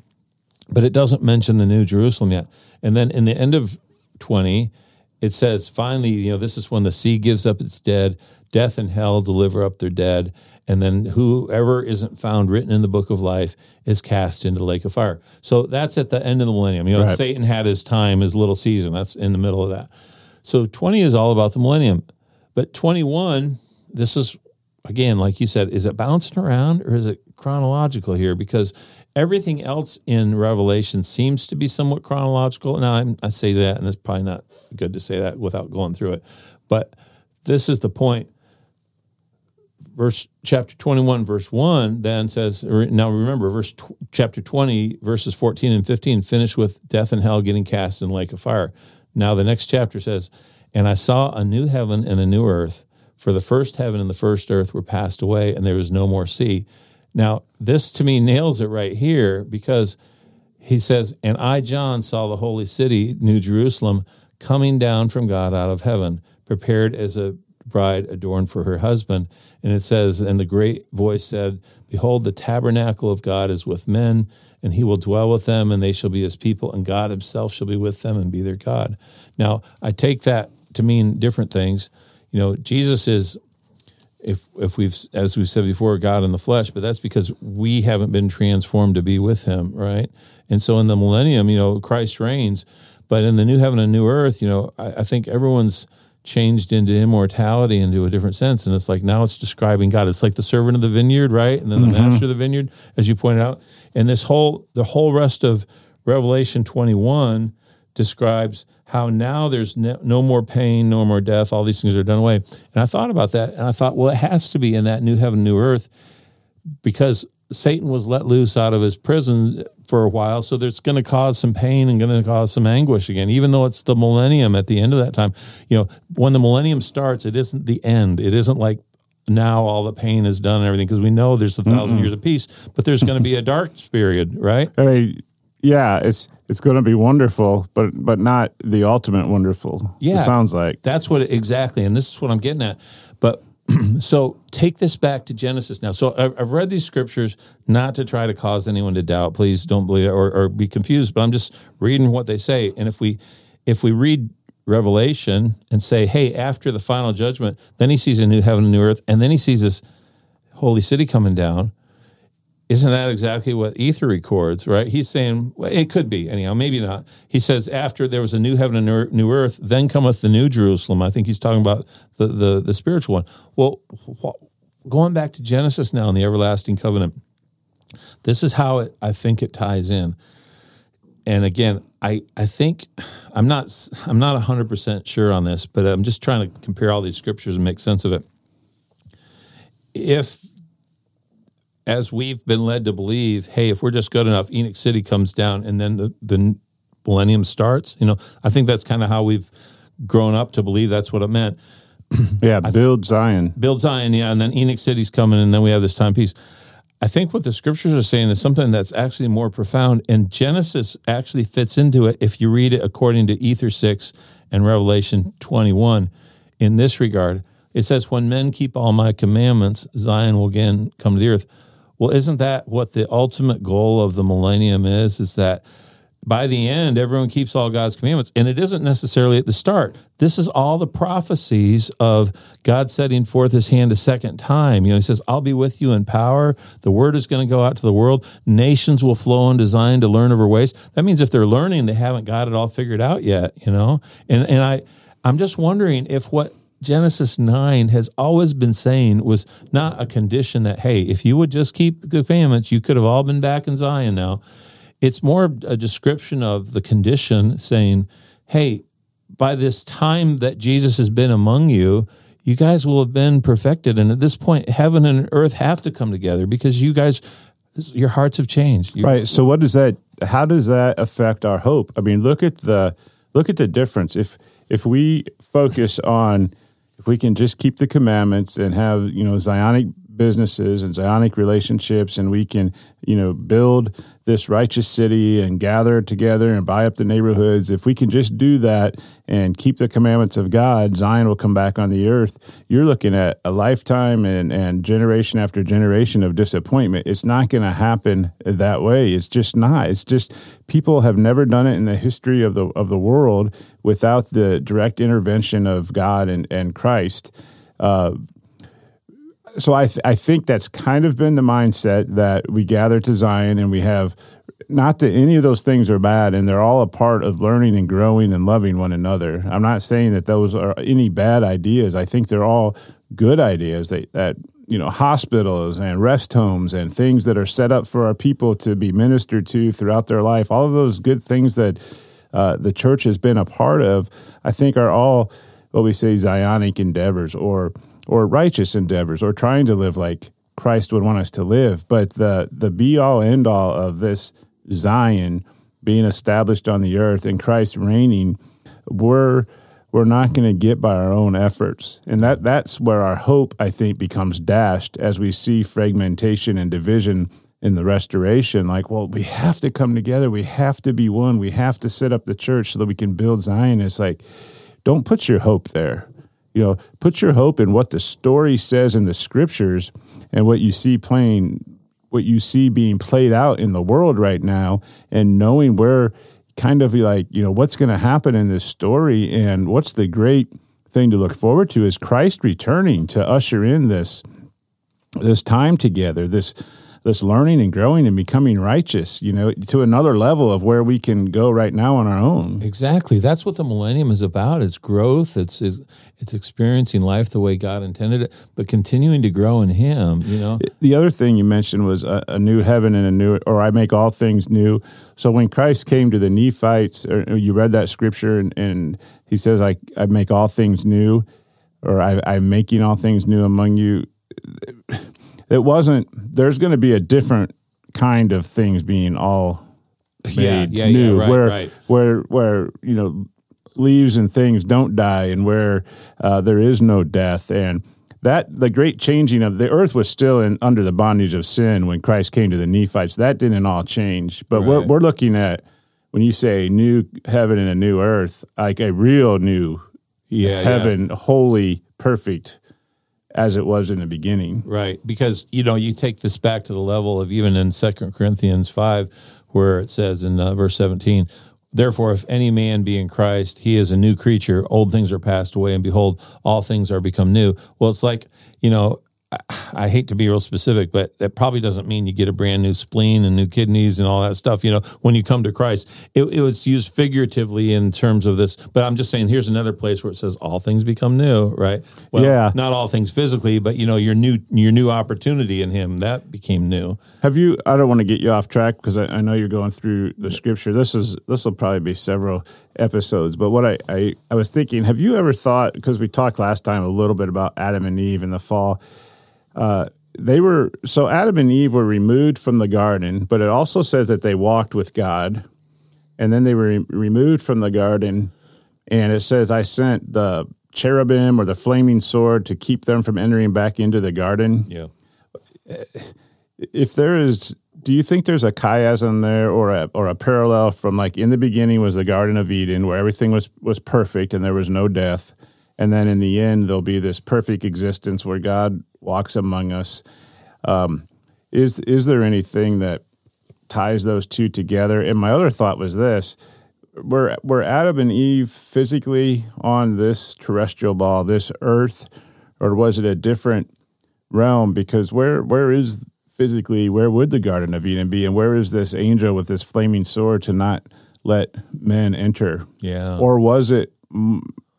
but it doesn't mention the New Jerusalem yet. And then in the end of 20, it says, finally, you know, this is when the sea gives up its dead, death and hell deliver up their dead, and then whoever isn't found written in the book of life is cast into the lake of fire. So that's at the end of the millennium. You know, Right. Satan had his time, his little season. That's in the middle of that. So 20 is all about the millennium. But 21, this is again, like you said, is it bouncing around or is it chronological here? Because everything else in Revelation seems to be somewhat chronological. Now, I'm, I say that, and it's probably not good to say that without going through it. But this is the point. Verse chapter 21, verse 1 then says, now remember, verse chapter 20, verses 14 and 15 finish with death and hell getting cast in the lake of fire. Now, the next chapter says, And I saw a new heaven and a new earth, for the first heaven and the first earth were passed away, and there was no more sea. Now, this to me nails it right here because he says, And I, John, saw the holy city, New Jerusalem, coming down from God out of heaven, prepared as a bride adorned for her husband. And it says, And the great voice said, Behold, the tabernacle of God is with men, and he will dwell with them, and they shall be his people, and God himself shall be with them and be their God. Now, I take that to mean different things. You know, Jesus is if if we've as we've said before god in the flesh but that's because we haven't been transformed to be with him right? And so in the millennium you know christ reigns but in the new heaven and new earth you know i, I think everyone's changed into immortality into a different sense. And it's like now it's describing god. It's like the servant of the vineyard right? And then the mm-hmm. master of the vineyard as you pointed out. And this whole the whole rest of revelation 21 describes how now there's no, no more pain, no more death, all these things are done away. And I thought about that and I thought, well, it has to be in that new heaven, new earth because Satan was let loose out of his prison for a while. So there's going to cause some pain and going to cause some anguish again, even though it's the millennium at the end of that time. You know, when the millennium starts, it isn't the end. It isn't like now all the pain is done and everything because we know there's a 1000 years of peace, but there's going to be a dark period, right? Yeah, it's it's going to be wonderful, but but not the ultimate wonderful. Yeah. it sounds like. That's what exactly, and this is what I'm getting at. But so take this back to Genesis now. So I've, I've read these scriptures not to try to cause anyone to doubt. Please don't believe or, or be confused. But I'm just reading what they say. And if we if we read Revelation and say, hey, after the final judgment, then he sees a new heaven and new earth, and then he sees this holy city coming down. Isn't that exactly what Ether records, right? He's saying, well, it could be, anyhow, maybe not. He says, after there was a new heaven and new- earth, then cometh the new Jerusalem. I think he's talking about the, the, the spiritual one. Well, going back to Genesis now in the everlasting covenant, this is how it, I think it ties in. And again, I, I think I'm not I'm not 100% sure on this, but I'm just trying to compare all these scriptures and make sense of it. If as we've been led to believe, hey, if we're just good enough, Enoch City comes down and then the, the millennium starts. You know, I think that's kind of how we've grown up to believe that's what it meant. Yeah, build Zion. Build Zion, yeah, and then Enoch City's coming, and then we have this timepiece. I think what the scriptures are saying is something that's actually more profound, and Genesis actually fits into it if you read it according to Ether 6 and Revelation 21 in this regard. It says, "When men keep all my commandments, Zion will again come to the earth." Well, isn't that what the ultimate goal of the millennium is? Is that by the end, everyone keeps all God's commandments. And it isn't necessarily at the start. This is all the prophecies of God setting forth his hand a second time. You know, he says, I'll be with you in power. The word is going to go out to the world. Nations will flow into Zion to learn of her ways. That means if they're learning, they haven't got it all figured out yet, you know? And, and I, I'm just wondering if what Genesis 9 has always been saying was not a condition that, hey, if you would just keep the commandments, you could have all been back in Zion now it's more a description of the condition saying, hey, by this time that Jesus has been among you, you guys will have been perfected. And at this point, heaven and earth have to come together because you guys, your hearts have changed. You, right. So what does that, how does that affect our hope? I mean, look at the, look at the difference. If, if we focus on, if we can just keep the commandments and have, you know, Zionic businesses and Zionic relationships, and we can, you know, build this righteous city and gather together and buy up the neighborhoods. If we can just do that and keep the commandments of God, Zion will come back on the earth. You're looking at a lifetime and, and generation after generation of disappointment. It's not going to happen that way. It's just not. It's just people have never done it in the history of the of the world without the direct intervention of God and, and Christ. Uh, so I, th- I think that's kind of been the mindset that we gather to Zion and we have not that any of those things are bad and they're all a part of learning and growing and loving one another. I'm not saying that those are any bad ideas. I think they're all good ideas that, that you know hospitals and rest homes and things that are set up for our people to be ministered to throughout their life. All of those good things that uh, the church has been a part of, I think, are all what we say Zionic endeavors or or righteous endeavors or trying to live like Christ would want us to live. But the the be all end all of this Zion being established on the earth and Christ reigning, we're we're not going to get by our own efforts. And that that's where our hope, I think, becomes dashed as we see fragmentation and division in the restoration. Like, well, we have to come together. We have to be one. We have to set up the church so that we can build Zion. It's like, don't put your hope there you know, put your hope in what the story says in the scriptures and what you see playing, what you see being played out in the world right now, and knowing where kind of like, you know, what's going to happen in this story and what's the great thing to look forward to is Christ returning to usher in this this time together, this this learning and growing and becoming righteous, you know, to another level of where we can go right now on our own. Exactly. That's what the millennium is about. It's growth. It's it's, it's experiencing life the way God intended it, but continuing to grow in Him. You know. The other thing you mentioned was a, a new heaven and a new, or I make all things new. So when Christ came to the Nephites, or you read that scripture, and, and He says, "I I make all things new," or I, I'm making all things new among you it wasn't there's going to be a different kind of things being all made yeah, yeah, new yeah, right, where right. where where you know leaves and things don't die and where uh, there is no death and that the great changing of the earth was still in under the bondage of sin when Christ came to the Nephites that didn't all change but right. we're we're looking at when you say new heaven and a new earth like a real new yeah, heaven holy perfect as it was in the beginning. Right. Because, you know, you take this back to the level of even in Second Corinthians 5, where it says in uh, verse 17, Therefore, if any man be in Christ, he is a new creature. Old things are passed away, and behold, all things are become new. Well, it's like, you know, I hate to be real specific, but that probably doesn't mean you get a brand new spleen and new kidneys and all that stuff. You know, when you come to Christ, it, it, was used figuratively in terms of this. But I'm just saying, here's another place where it says all things become new, right? Well, yeah, not all things physically, but you know, your new your new opportunity in Him that became new. Have you? I don't want to get you off track because I, I know you're going through the Scripture. This is this will probably be several episodes. But what I, I, I was thinking, have you ever thought? Because we talked last time a little bit about Adam and Eve in the fall uh, they were so Adam and Eve were removed from the garden, but it also says that they walked with God, and then they were re- removed from the garden, and it says, "I sent the cherubim or the flaming sword to keep them from entering back into the garden." Yeah. If there is, do you think there's a chiasm there or a or a parallel from like in the beginning was the Garden of Eden where everything was was perfect and there was no death, and then in the end there'll be this perfect existence where God walks among us. Um, is is there anything that ties those two together? And my other thought was this: were were Adam and Eve physically on this terrestrial ball, this Earth, or was it a different realm? Because where where is physically where would the Garden of Eden be, and where is this angel with this flaming sword to not let men enter? Yeah. Or was it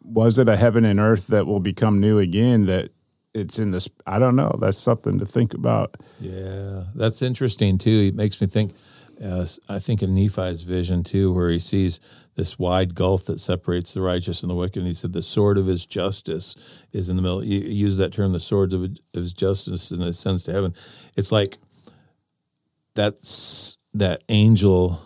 was it a heaven and earth that will become new again? That it's in this. I don't know. That's something to think about. Yeah, that's interesting too. It makes me think. Uh, I think in Nephi's vision too, where he sees this wide gulf that separates the righteous and the wicked. And he said the sword of his justice is in the middle. You use that term, the sword of his justice, and ascends to heaven. It's like that's that angel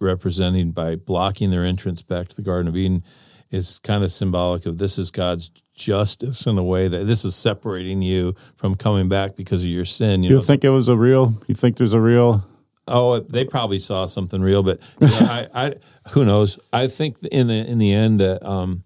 representing by blocking their entrance back to the Garden of Eden is kind of symbolic of this is God's justice in a way that this is separating you from coming back because of your sin. You, you know? think it was a real? You think there's a real? Oh, they probably saw something real, but you know, I, I, who knows? I think in the in the end that um,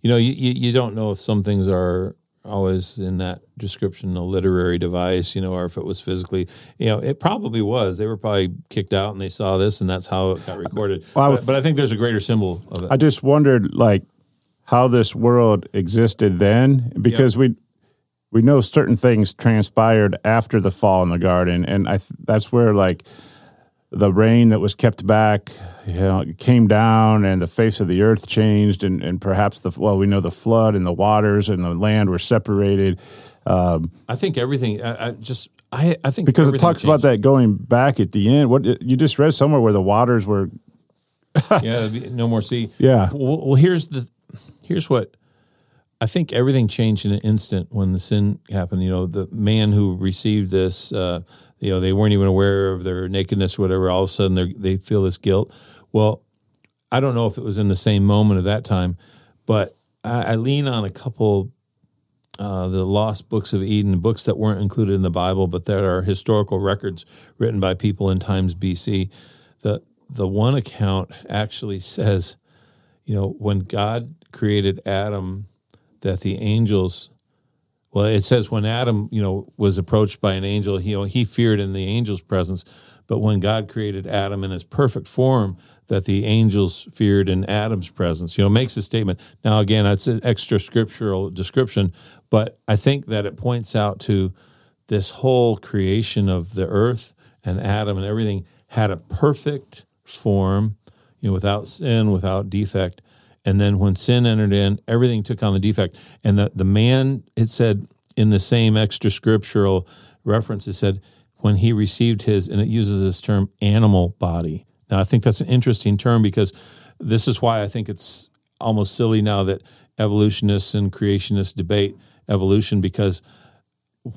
you know you, you don't know if some things are always in that description a literary device, you know, or if it was physically, you know, it probably was. They were probably kicked out and they saw this, and that's how it got recorded. Well, but, but, I think there's a greater symbol of it. I just wondered, like, how this world existed then, because we we know certain things transpired after the fall in the garden, and I th- that's where like the rain that was kept back you know, came down and the face of the earth changed and, and perhaps the well we know the flood and the waters and the land were separated um, i think everything I, I, just I, I think because it talks changed. about that going back at the end what you just read somewhere where the waters were yeah no more sea yeah well, well here's the here's what I think everything changed in an instant when the sin happened. You know, the man who received this, uh, you know, they weren't even aware of their nakedness or whatever. All of a sudden, they they feel this guilt. Well, I don't know if it was in the same moment of that time, but I, I lean on a couple uh, the lost books of Eden, books that weren't included in the Bible, but that are historical records written by people in times BC. The the one account actually says, you know, when God created Adam, that the angels well, it says when Adam, you know, was approached by an angel, he, you know, he feared in the angel's presence. But when God created Adam in his perfect form, that the angels feared in Adam's presence. You know, makes a statement. Now, again, that's an extra scriptural description, but I think that it points out to this whole creation of the earth and Adam and everything had a perfect form, you know, without sin, without defect. And then when sin entered in, everything took on the defect. And the, the man, it said in the same extra scriptural reference, it said, when he received his, and it uses this term, animal body. Now, I think that's an interesting term because this is why I think it's almost silly now that evolutionists and creationists debate evolution because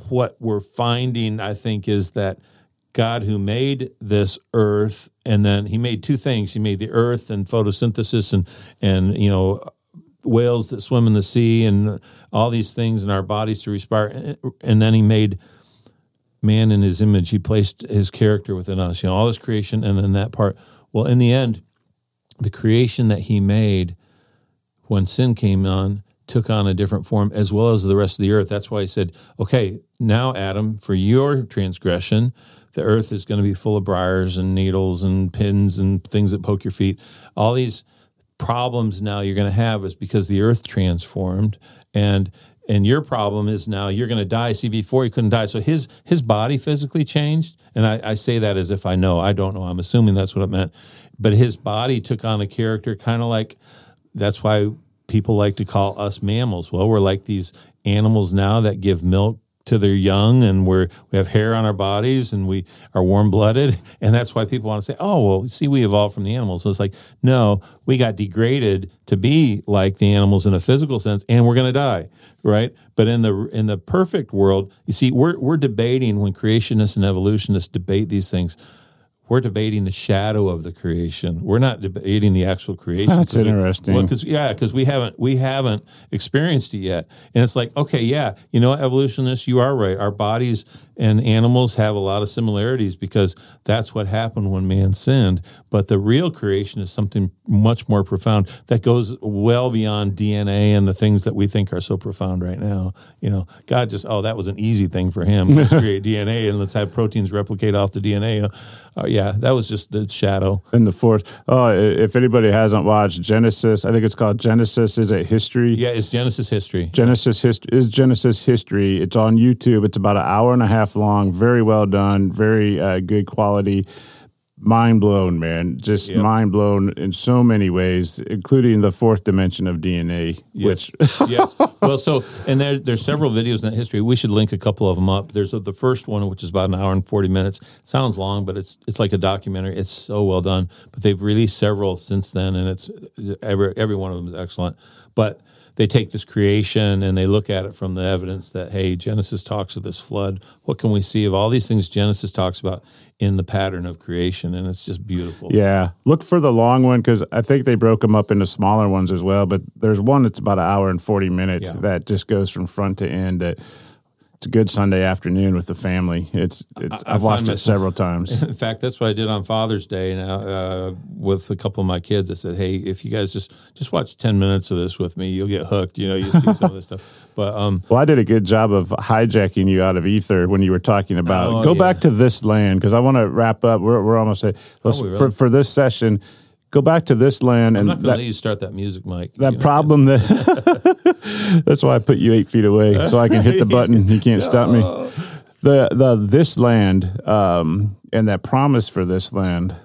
what we're finding, I think, is that God who made this earth, and then He made two things. He made the earth and photosynthesis, and and you know whales that swim in the sea, and all these things in our bodies to respire. And then He made man in His image. He placed His character within us. You know, all this creation, and then that part. Well, in the end, the creation that He made when sin came on took on a different form as well as the rest of the earth. That's why he said, okay, now, Adam, for your transgression, the earth is going to be full of briars and needles and pins and things that poke your feet. All these problems now you're going to have is because the earth transformed and and your problem is now you're going to die. See, before he couldn't die, so his his body physically changed, and I, I, say that as if I know. I don't know. I'm assuming that's what it meant, but his body took on a character, kind of like that's why people like to call us mammals. Well, we're like these animals now that give milk to their young and we're we have hair on our bodies and we are warm blooded and that's why people want to say oh well see we evolved from the animals. It's like no we got degraded to be like the animals in a physical sense and we're going to die right? But in the in the perfect world you see we're we're debating when creationists and evolutionists debate these things we're debating the shadow of the creation. We're not debating the actual creation. That's interesting. Well, because yeah, because we haven't we haven't experienced it yet, and it's like okay, yeah, you know, evolutionists, you are right. Our bodies and animals have a lot of similarities because that's what happened when man sinned. But the real creation is something much more profound that goes well beyond DNA and the things that we think are so profound right now. You know, God just oh that was an easy thing for him to create DNA and let's have proteins replicate off the DNA. Uh, yeah, that was just the shadow. And the fourth, oh, if anybody hasn't watched Genesis, I think it's called Genesis. Is it history? Yeah, it's Genesis history. Genesis history is Genesis history. It's on YouTube. It's about an hour and a half long. Very well done. Very uh, good quality mind blown, man. Just yep. mind blown in so many ways, including the fourth dimension of DNA. Yes. Which, yes. Well, so and there there's several videos in that history. We should link a couple of them up. There's the first one, which is about an hour and forty minutes. Sounds long, but it's it's like a documentary. It's so well done. But they've released several since then, and it's every every one of them is excellent. But they take this creation and they look at it from the evidence that hey genesis talks of this flood. What can we see of all these things genesis talks about in the pattern of creation? And it's just beautiful. Yeah. Look for the long one because i think they broke them up into smaller ones as well but there's one that's about an hour and 40 minutes yeah. that just goes from front to end that it's a good Sunday afternoon with the family. It's, it's I, have watched it several times. In fact, that's what I did on Father's Day now uh, with a couple of my kids. I said, "Hey, if you guys just just watch ten minutes of this with me, you'll get hooked. You know, you see some of this stuff." But um, well, I did a good job of hijacking you out of ether when you were talking about oh, go yeah. back to this land because I want to wrap up. We're we're almost at oh, really? for for this session go back to this land I'm and to let you start that music, Mike. That you know, problem that that's why I put you eight feet away so I can hit the button. You can't stop me. The the this land um, and that promise for this land.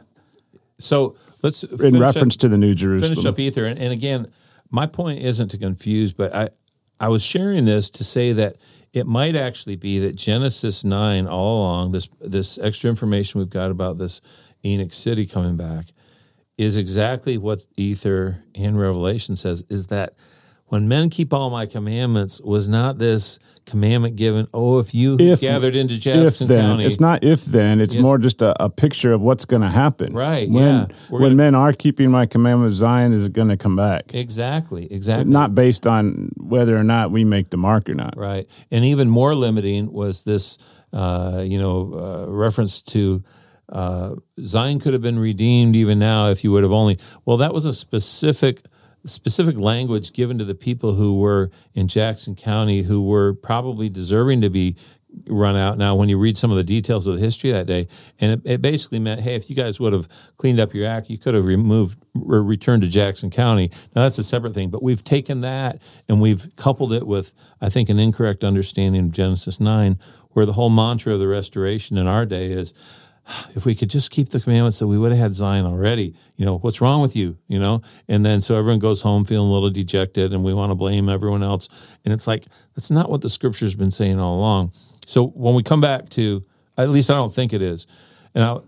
So let's in reference up, to the New Jerusalem. Finish up ether, and, and again, my point isn't to confuse, but I I was sharing this to say that it might actually be that Genesis nine all along this this extra information we've got about this Enoch city coming back is exactly what Ether and Revelation says is that when men keep all my commandments was not this commandment given, oh, if you if, gathered into Jackson then. County. It's not if then, it's yes. more just a, a, picture of what's going to happen. Right. When, yeah. when gonna, men are keeping my commandment, Zion is going to come back. Exactly. Exactly. Not based on whether or not we make the mark or not. Right. And even more limiting was this, uh, you know, uh, reference to uh, Zion could have been redeemed even now if you would have only. Well, that was a specific specific language given to the people who were in Jackson County who were probably deserving to be run out. Now, when you read some of the details of the history that day, and it, it basically meant, hey, if you guys would have cleaned up your act, you could have removed or returned to Jackson County. Now, that's a separate thing, but we've taken that and we've coupled it with, I think, an incorrect understanding of Genesis 9, where the whole mantra of the restoration in our day is, if we could just keep the commandments that we would have had Zion already. You know, what's wrong with you? You know, and then so everyone goes home feeling a little dejected and we want to blame everyone else. And it's like, that's not what the scripture's been saying all along. So when we come back to, at least I don't think it is. And I,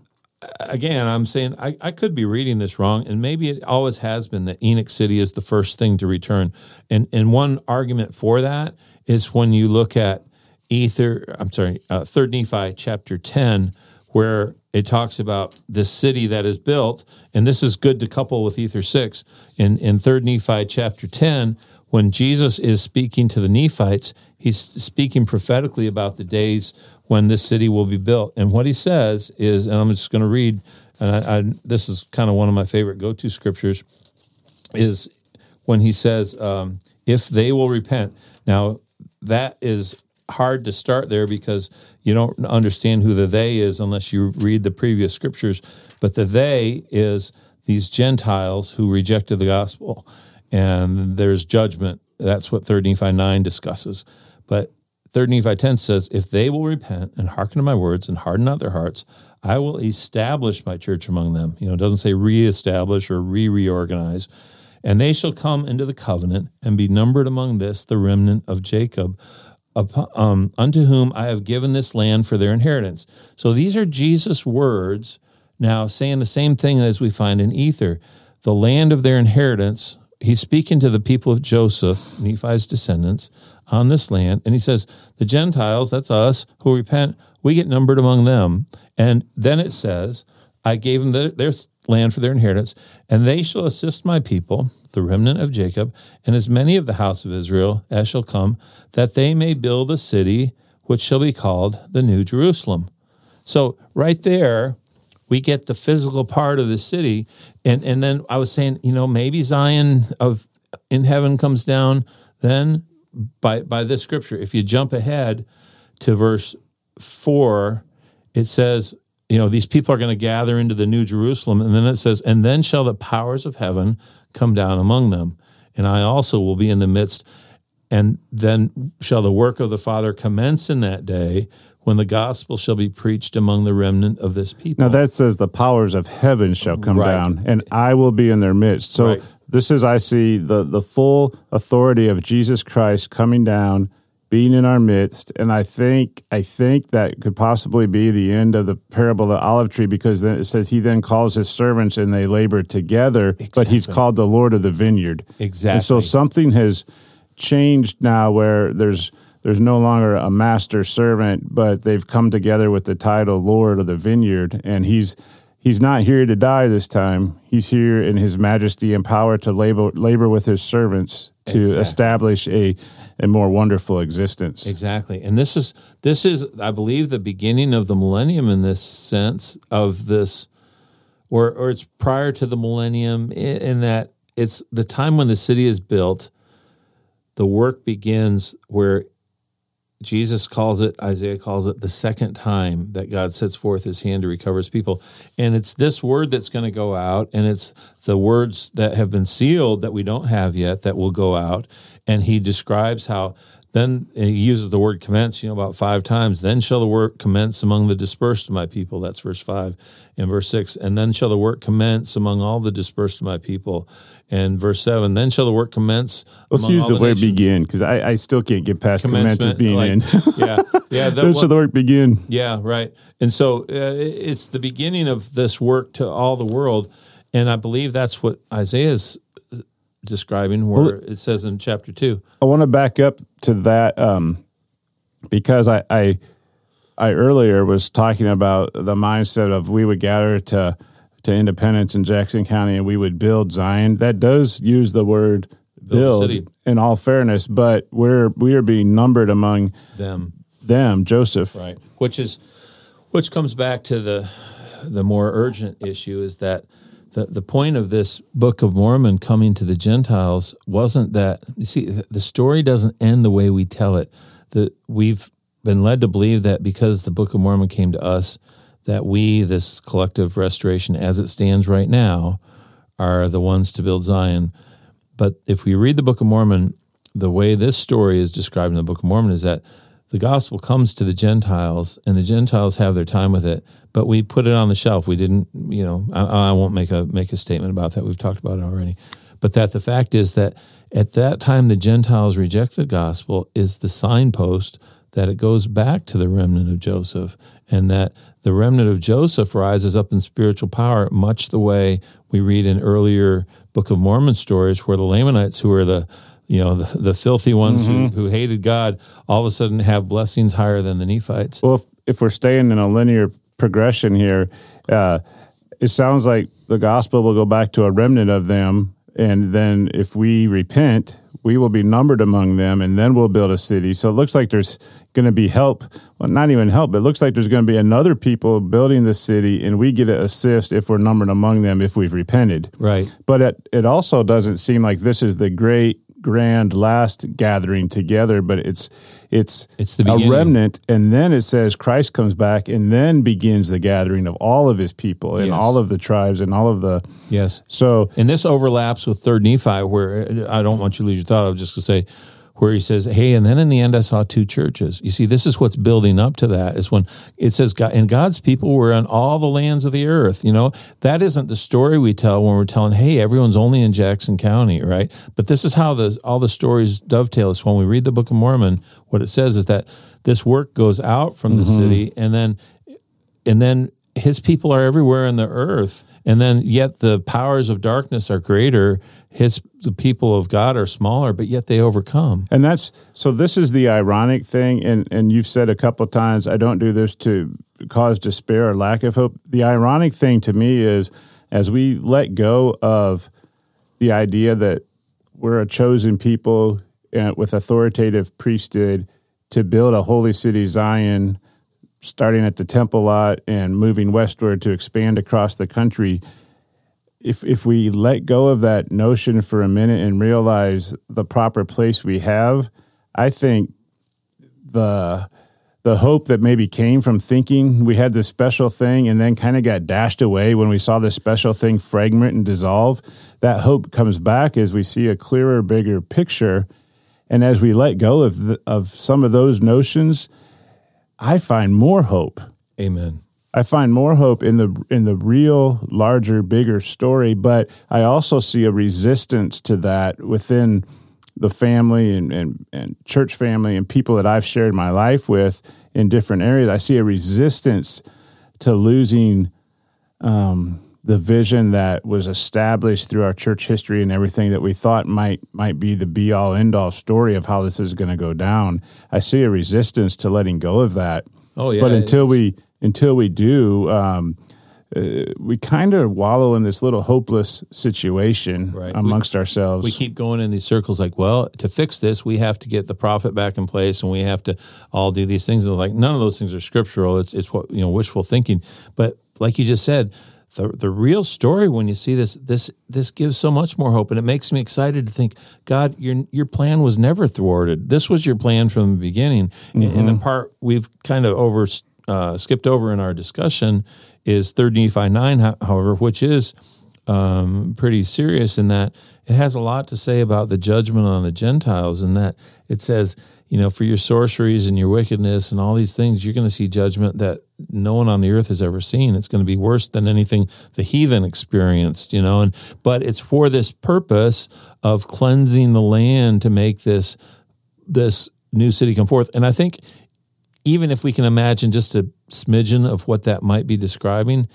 again, I'm saying I, I could be reading this wrong, and maybe it always has been that Enoch City is the first thing to return. And and one argument for that is when you look at Ether, I'm sorry, uh, Third Nephi chapter ten, where it talks about this city that is built, and this is good to couple with Ether 6. In, in 3rd Nephi chapter 10, when Jesus is speaking to the Nephites, he's speaking prophetically about the days when this city will be built. And what he says is, and I'm just going to read, and I, I, this is kind of one of my favorite go to scriptures, is when he says, um, if they will repent. Now, that is hard to start there because you don't understand who the they is unless you read the previous scriptures. But the they is these Gentiles who rejected the gospel, and there's judgment. That's what 3 Nephi 9 discusses. But 3 Nephi 10 says, If they will repent and hearken to my words and harden not their hearts, I will establish my church among them. You know, it doesn't say reestablish or re reorganize. And they shall come into the covenant and be numbered among this, the remnant of Jacob, um, unto whom I have given this land for their inheritance. So these are Jesus' words now saying the same thing as we find in Ether. The land of their inheritance, he's speaking to the people of Joseph, Nephi's descendants, on this land. And he says, the Gentiles, that's us, who repent, we get numbered among them. And then it says, I gave them the, their land for their inheritance, and they shall assist my people, the remnant of Jacob, and as many of the house of Israel as shall come, that they may build a city which shall be called the New Jerusalem. So right there, we get the physical part of the city, and and then I was saying, you know, maybe Zion of in heaven comes down then by by this scripture. If you jump ahead to verse four, it says, you know, these people are going to gather into the New Jerusalem, and then it says, and then shall the powers of heaven come down among them, and I also will be in the midst. And then shall the work of the Father commence in that day when the gospel shall be preached among the remnant of this people. Now that says the powers of heaven shall come Right. down, and I will be in their midst. So Right. this is I see the the full authority of Jesus Christ coming down, being in our midst, and I think I think that could possibly be the end of the parable of the olive tree because then it says he then calls his servants and they labor together, but he's called the Lord of the vineyard. Exactly. And so something has changed now where there's there's no longer a master servant, but they've come together with the title Lord of the vineyard, and he's he's not here to die this time. He's here in his majesty and power to labor labor with his servants to Exactly. establish a a more wonderful existence. Exactly. And this is this is I believe the beginning of the millennium in this sense of this or or it's prior to the millennium in, in that it's the time when the city is built the work begins where Jesus calls it, Isaiah calls it the second time that God sets forth his hand to recover his people. And it's this word that's going to go out, and it's the words that have been sealed that we don't have yet that will go out. And he describes how then he uses the word commence, you know, about five times. Then shall the work commence among the dispersed of my people. That's verse five. And verse six, and then shall the work commence among all the dispersed of my people. And verse seven, then shall the work commence. Let's use all the word begin because I, I still can't get past commences being like- in. yeah, yeah. That Then shall the work begin. yeah, right. And so uh, it's the beginning of this work to all the world, and I believe that's what Isaiah's describing, where it says in chapter two. I want to back up to that um, because I, I I earlier was talking about the mindset of we would gather to to Independence in Jackson County and we would build Zion. That does use the word Build build, city. in all fairness, but we're we are being numbered among Them, them, Joseph. right? Which is, which comes back to the the more urgent issue is that the the point of this Book of Mormon coming to the Gentiles wasn't that you see the story doesn't end the way we tell it. That we've been led to believe that because the Book of Mormon came to us, that we, this collective restoration as it stands right now, are the ones to build Zion. But if we read the Book of Mormon, the way this story is described in the Book of Mormon is that the gospel comes to the Gentiles and the Gentiles have their time with it, but we put it on the shelf. We didn't, you know, I, I won't make a make a statement about that. We've talked about it already. But that the fact is that at that time the Gentiles reject the gospel is the signpost that it goes back to the remnant of Joseph and that the remnant of Joseph rises up in spiritual power, much the way we read in earlier Book of Mormon stories where the Lamanites, who are the you know the, the filthy ones who, who hated God, all of a sudden have blessings higher than the Nephites. Well, if, if we're staying in a linear progression here, uh, it sounds like the gospel will go back to a remnant of them. And then if we repent, we will be numbered among them, and then we'll build a city. So it looks like there's going to be help. Well, not even help, but it looks like there's going to be another people building the city, and we get to assist if we're numbered among them if we've repented. Right. But it, it also doesn't seem like this is the great, grand last gathering together, but it's it's It's the a remnant, and then it says Christ comes back, and then begins the gathering of all of His people and Yes. all of the tribes and all of the. Yes. So And this overlaps with Third Nephi, where uh, I don't want you to lose your thought. I was just going to say, where he says, "Hey, and then in the end, I saw two churches." You see, this is what's building up to that. Is when it says, "God and God's people were on all the lands of the earth." You know, that isn't the story we tell when we're telling, "Hey, everyone's only in Jackson County," right? But this is how the all the stories dovetail. Is when we read the Book of Mormon, what it says is that this work goes out from the mm-hmm. city, and then and then his people are everywhere in the earth and then yet the powers of darkness are greater his the people of god are smaller but yet they overcome And that's so. This is the ironic thing, and and you've said a couple times, I don't do this to cause despair or lack of hope. The ironic thing to me is, as we let go of the idea that we're a chosen people and with authoritative priesthood, to build a holy city, Zion, starting at the temple lot and moving westward to expand across the country. If, if we let go of that notion for a minute and realize the proper place we have, I think the the hope that maybe came from thinking we had this special thing and then kind of got dashed away when we saw this special thing fragment and dissolve, that hope comes back as we see a clearer, bigger picture. And as we let go of, the, of some of those notions, I find more hope. Amen. I find more hope in the in the real, larger, bigger story, but I also see a resistance to that within the family and, and, and church family and people that I've shared my life with in different areas. I see a resistance to losing um, the vision that was established through our church history and everything that we thought might might be the be all end all story of how this is going to go down. I see a resistance to letting go of that. Oh yeah. But until we until we do, um, uh, we kind of wallow in this little hopeless situation Right. amongst ourselves. we keep going in these circles like well to fix this we have to get the prophet back in place and we have to all do these things and like none of those things are scriptural it's, it's what you know wishful thinking but like you just said the, the real story when you see this this this gives so much more hope. And it makes me excited to think god your your plan was never thwarted. This was your plan from the beginning. And, and the part we've kind of over uh, skipped over in our discussion is third nephi 9 however which is um, pretty serious in that it has a lot to say about the judgment on the Gentiles, and that it says, you know, for your sorceries and your wickedness and all these things, you're going to see judgment that no one on the earth has ever seen. It's going to be worse than anything the heathen experienced, you know. And but it's for this purpose of cleansing the land to make this this new city come forth. And I think even if we can imagine just a smidgen of what that might be describing,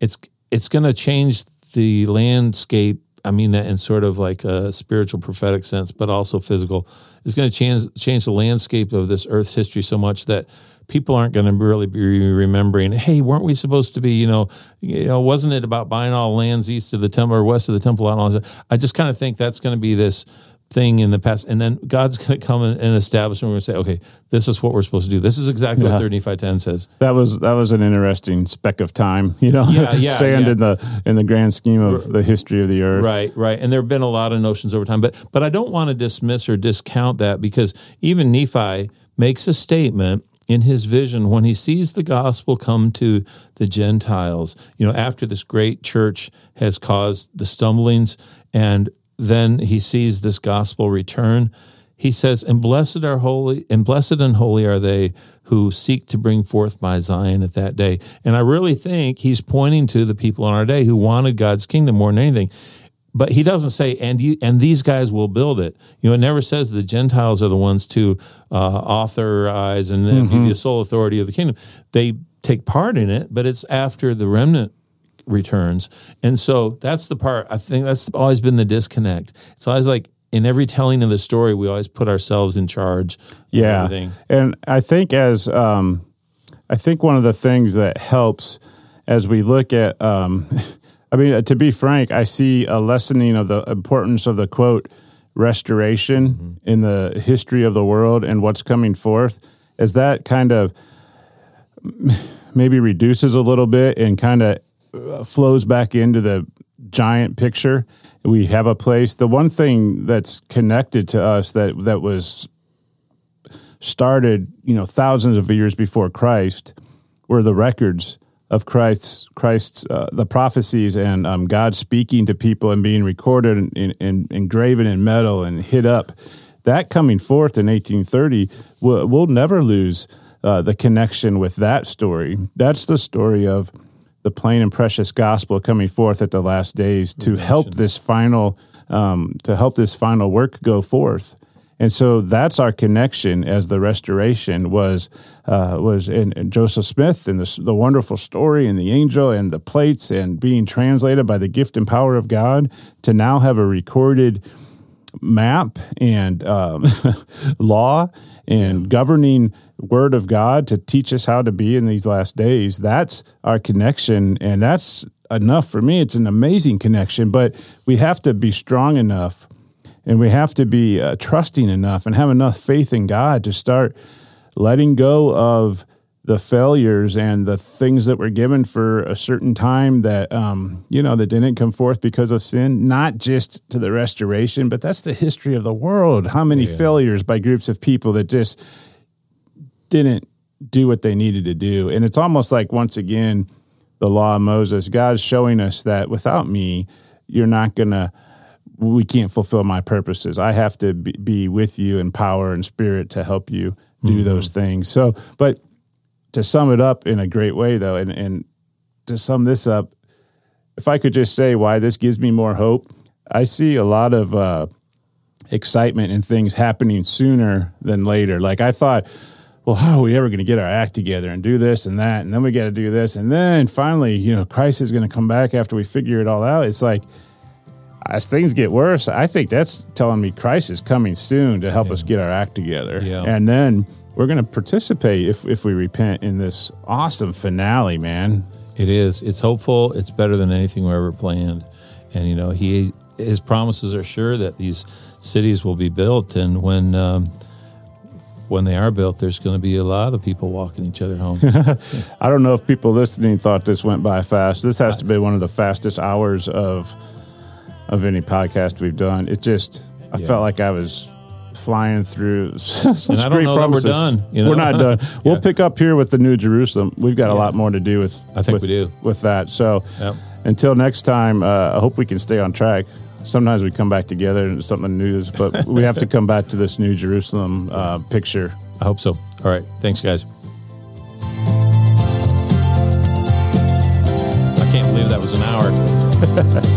it's it's going to change the landscape. I mean that in sort of like a spiritual prophetic sense, but also physical. It's going to change change the landscape of this Earth's history so much that people aren't going to really be remembering. Hey, weren't we supposed to be? You know, you know, wasn't it about buying all lands east of the temple or west of the temple? And all? I just kind of think that's going to be this thing in the past, and then God's going to come and and establish, and we're going to say, okay, this is what we're supposed to do. This is exactly Yeah. what thirty five ten says. that was that was an interesting speck of time, you know, Yeah, yeah, sand yeah. in the in the grand scheme of the history of the earth. Right, right. And there have been a lot of notions over time, but but I don't want to dismiss or discount that because even Nephi makes a statement in his vision when he sees the gospel come to the Gentiles. You know, after this great church has caused the stumblings and then he sees this gospel return. He says, "And blessed are holy, and blessed and holy are they who seek to bring forth my Zion at that day." And I really think he's pointing to the people in our day who wanted God's kingdom more than anything. But he doesn't say, "And you and these guys will build it." You know, it never says the Gentiles are the ones to uh, authorize and then be the sole authority of the kingdom. They take part in it, but it's after the remnant returns. And so that's the part I think that's always been the disconnect. It's always like in every telling of the story, we always put ourselves in charge. Yeah, and I think as um, I think one of the things that helps as we look at, um, I mean, to be frank, I see a lessening of the importance of the quote restoration in the history of the world and what's coming forth. As that kind of maybe reduces a little bit and kind of uh, flows back into the giant picture. We have a place. The one thing that's connected to us that that was started, you know, thousands of years before Christ, were the records of Christ's Christ's uh, the prophecies and um, God speaking to people and being recorded and, and, and engraven in metal and hid up. That coming forth in 1830, we'll, we'll never lose uh, the connection with that story. That's the story of the plain and precious gospel coming forth at the last days to help this final um, to help this final work go forth. And so that's our connection as the restoration was uh, was in, in Joseph Smith and the, the wonderful story and the angel and the plates and being translated by the gift and power of God to now have a recorded map and um, law and governing word of God to teach us how to be in these last days. That's our connection, and that's enough for me. It's an amazing connection, but we have to be strong enough and we have to be uh, trusting enough and have enough faith in God to start letting go of the failures and the things that were given for a certain time that um, you know that didn't come forth because of sin not just to the restoration but that's the history of the world how many yeah. failures by groups of people that just didn't do what they needed to do and it's almost like once again the law of moses god's showing us that without me you're not gonna we can't fulfill my purposes i have to be with you in power and spirit to help you do mm-hmm. those things so but to sum it up in a great way, though, and, and to sum this up, if I could just say why this gives me more hope, I see a lot of uh, excitement and things happening sooner than later. Like I thought, well, how are we ever going to get our act together and do this and that? And then we got to do this. And then finally, you know, Christ is going to come back after we figure it all out. It's like, as things get worse, I think that's telling me Christ is coming soon to help yeah. us get our act together. Yeah. And then we're going to participate if, if we repent in this awesome finale, man. It is. It's hopeful. It's better than anything we ever planned. And, you know, he his promises are sure that these cities will be built. And when, um, when they are built, there's going to be a lot of people walking each other home. I don't know if people listening thought this went by fast. This has to be one of the fastest hours of of any podcast we've done. It just, I yeah. felt like I was flying through. and I don't know promises. that we're done. You know? We're not done. We'll pick up here with the New Jerusalem. We've got yeah. a lot more to do with. I think with, we do with that. So yep. until next time, uh, I hope we can stay on track. Sometimes we come back together and something new, is but we have to come back to this New Jerusalem uh, picture. I hope so. All right. Thanks, guys. I can't believe that was an hour.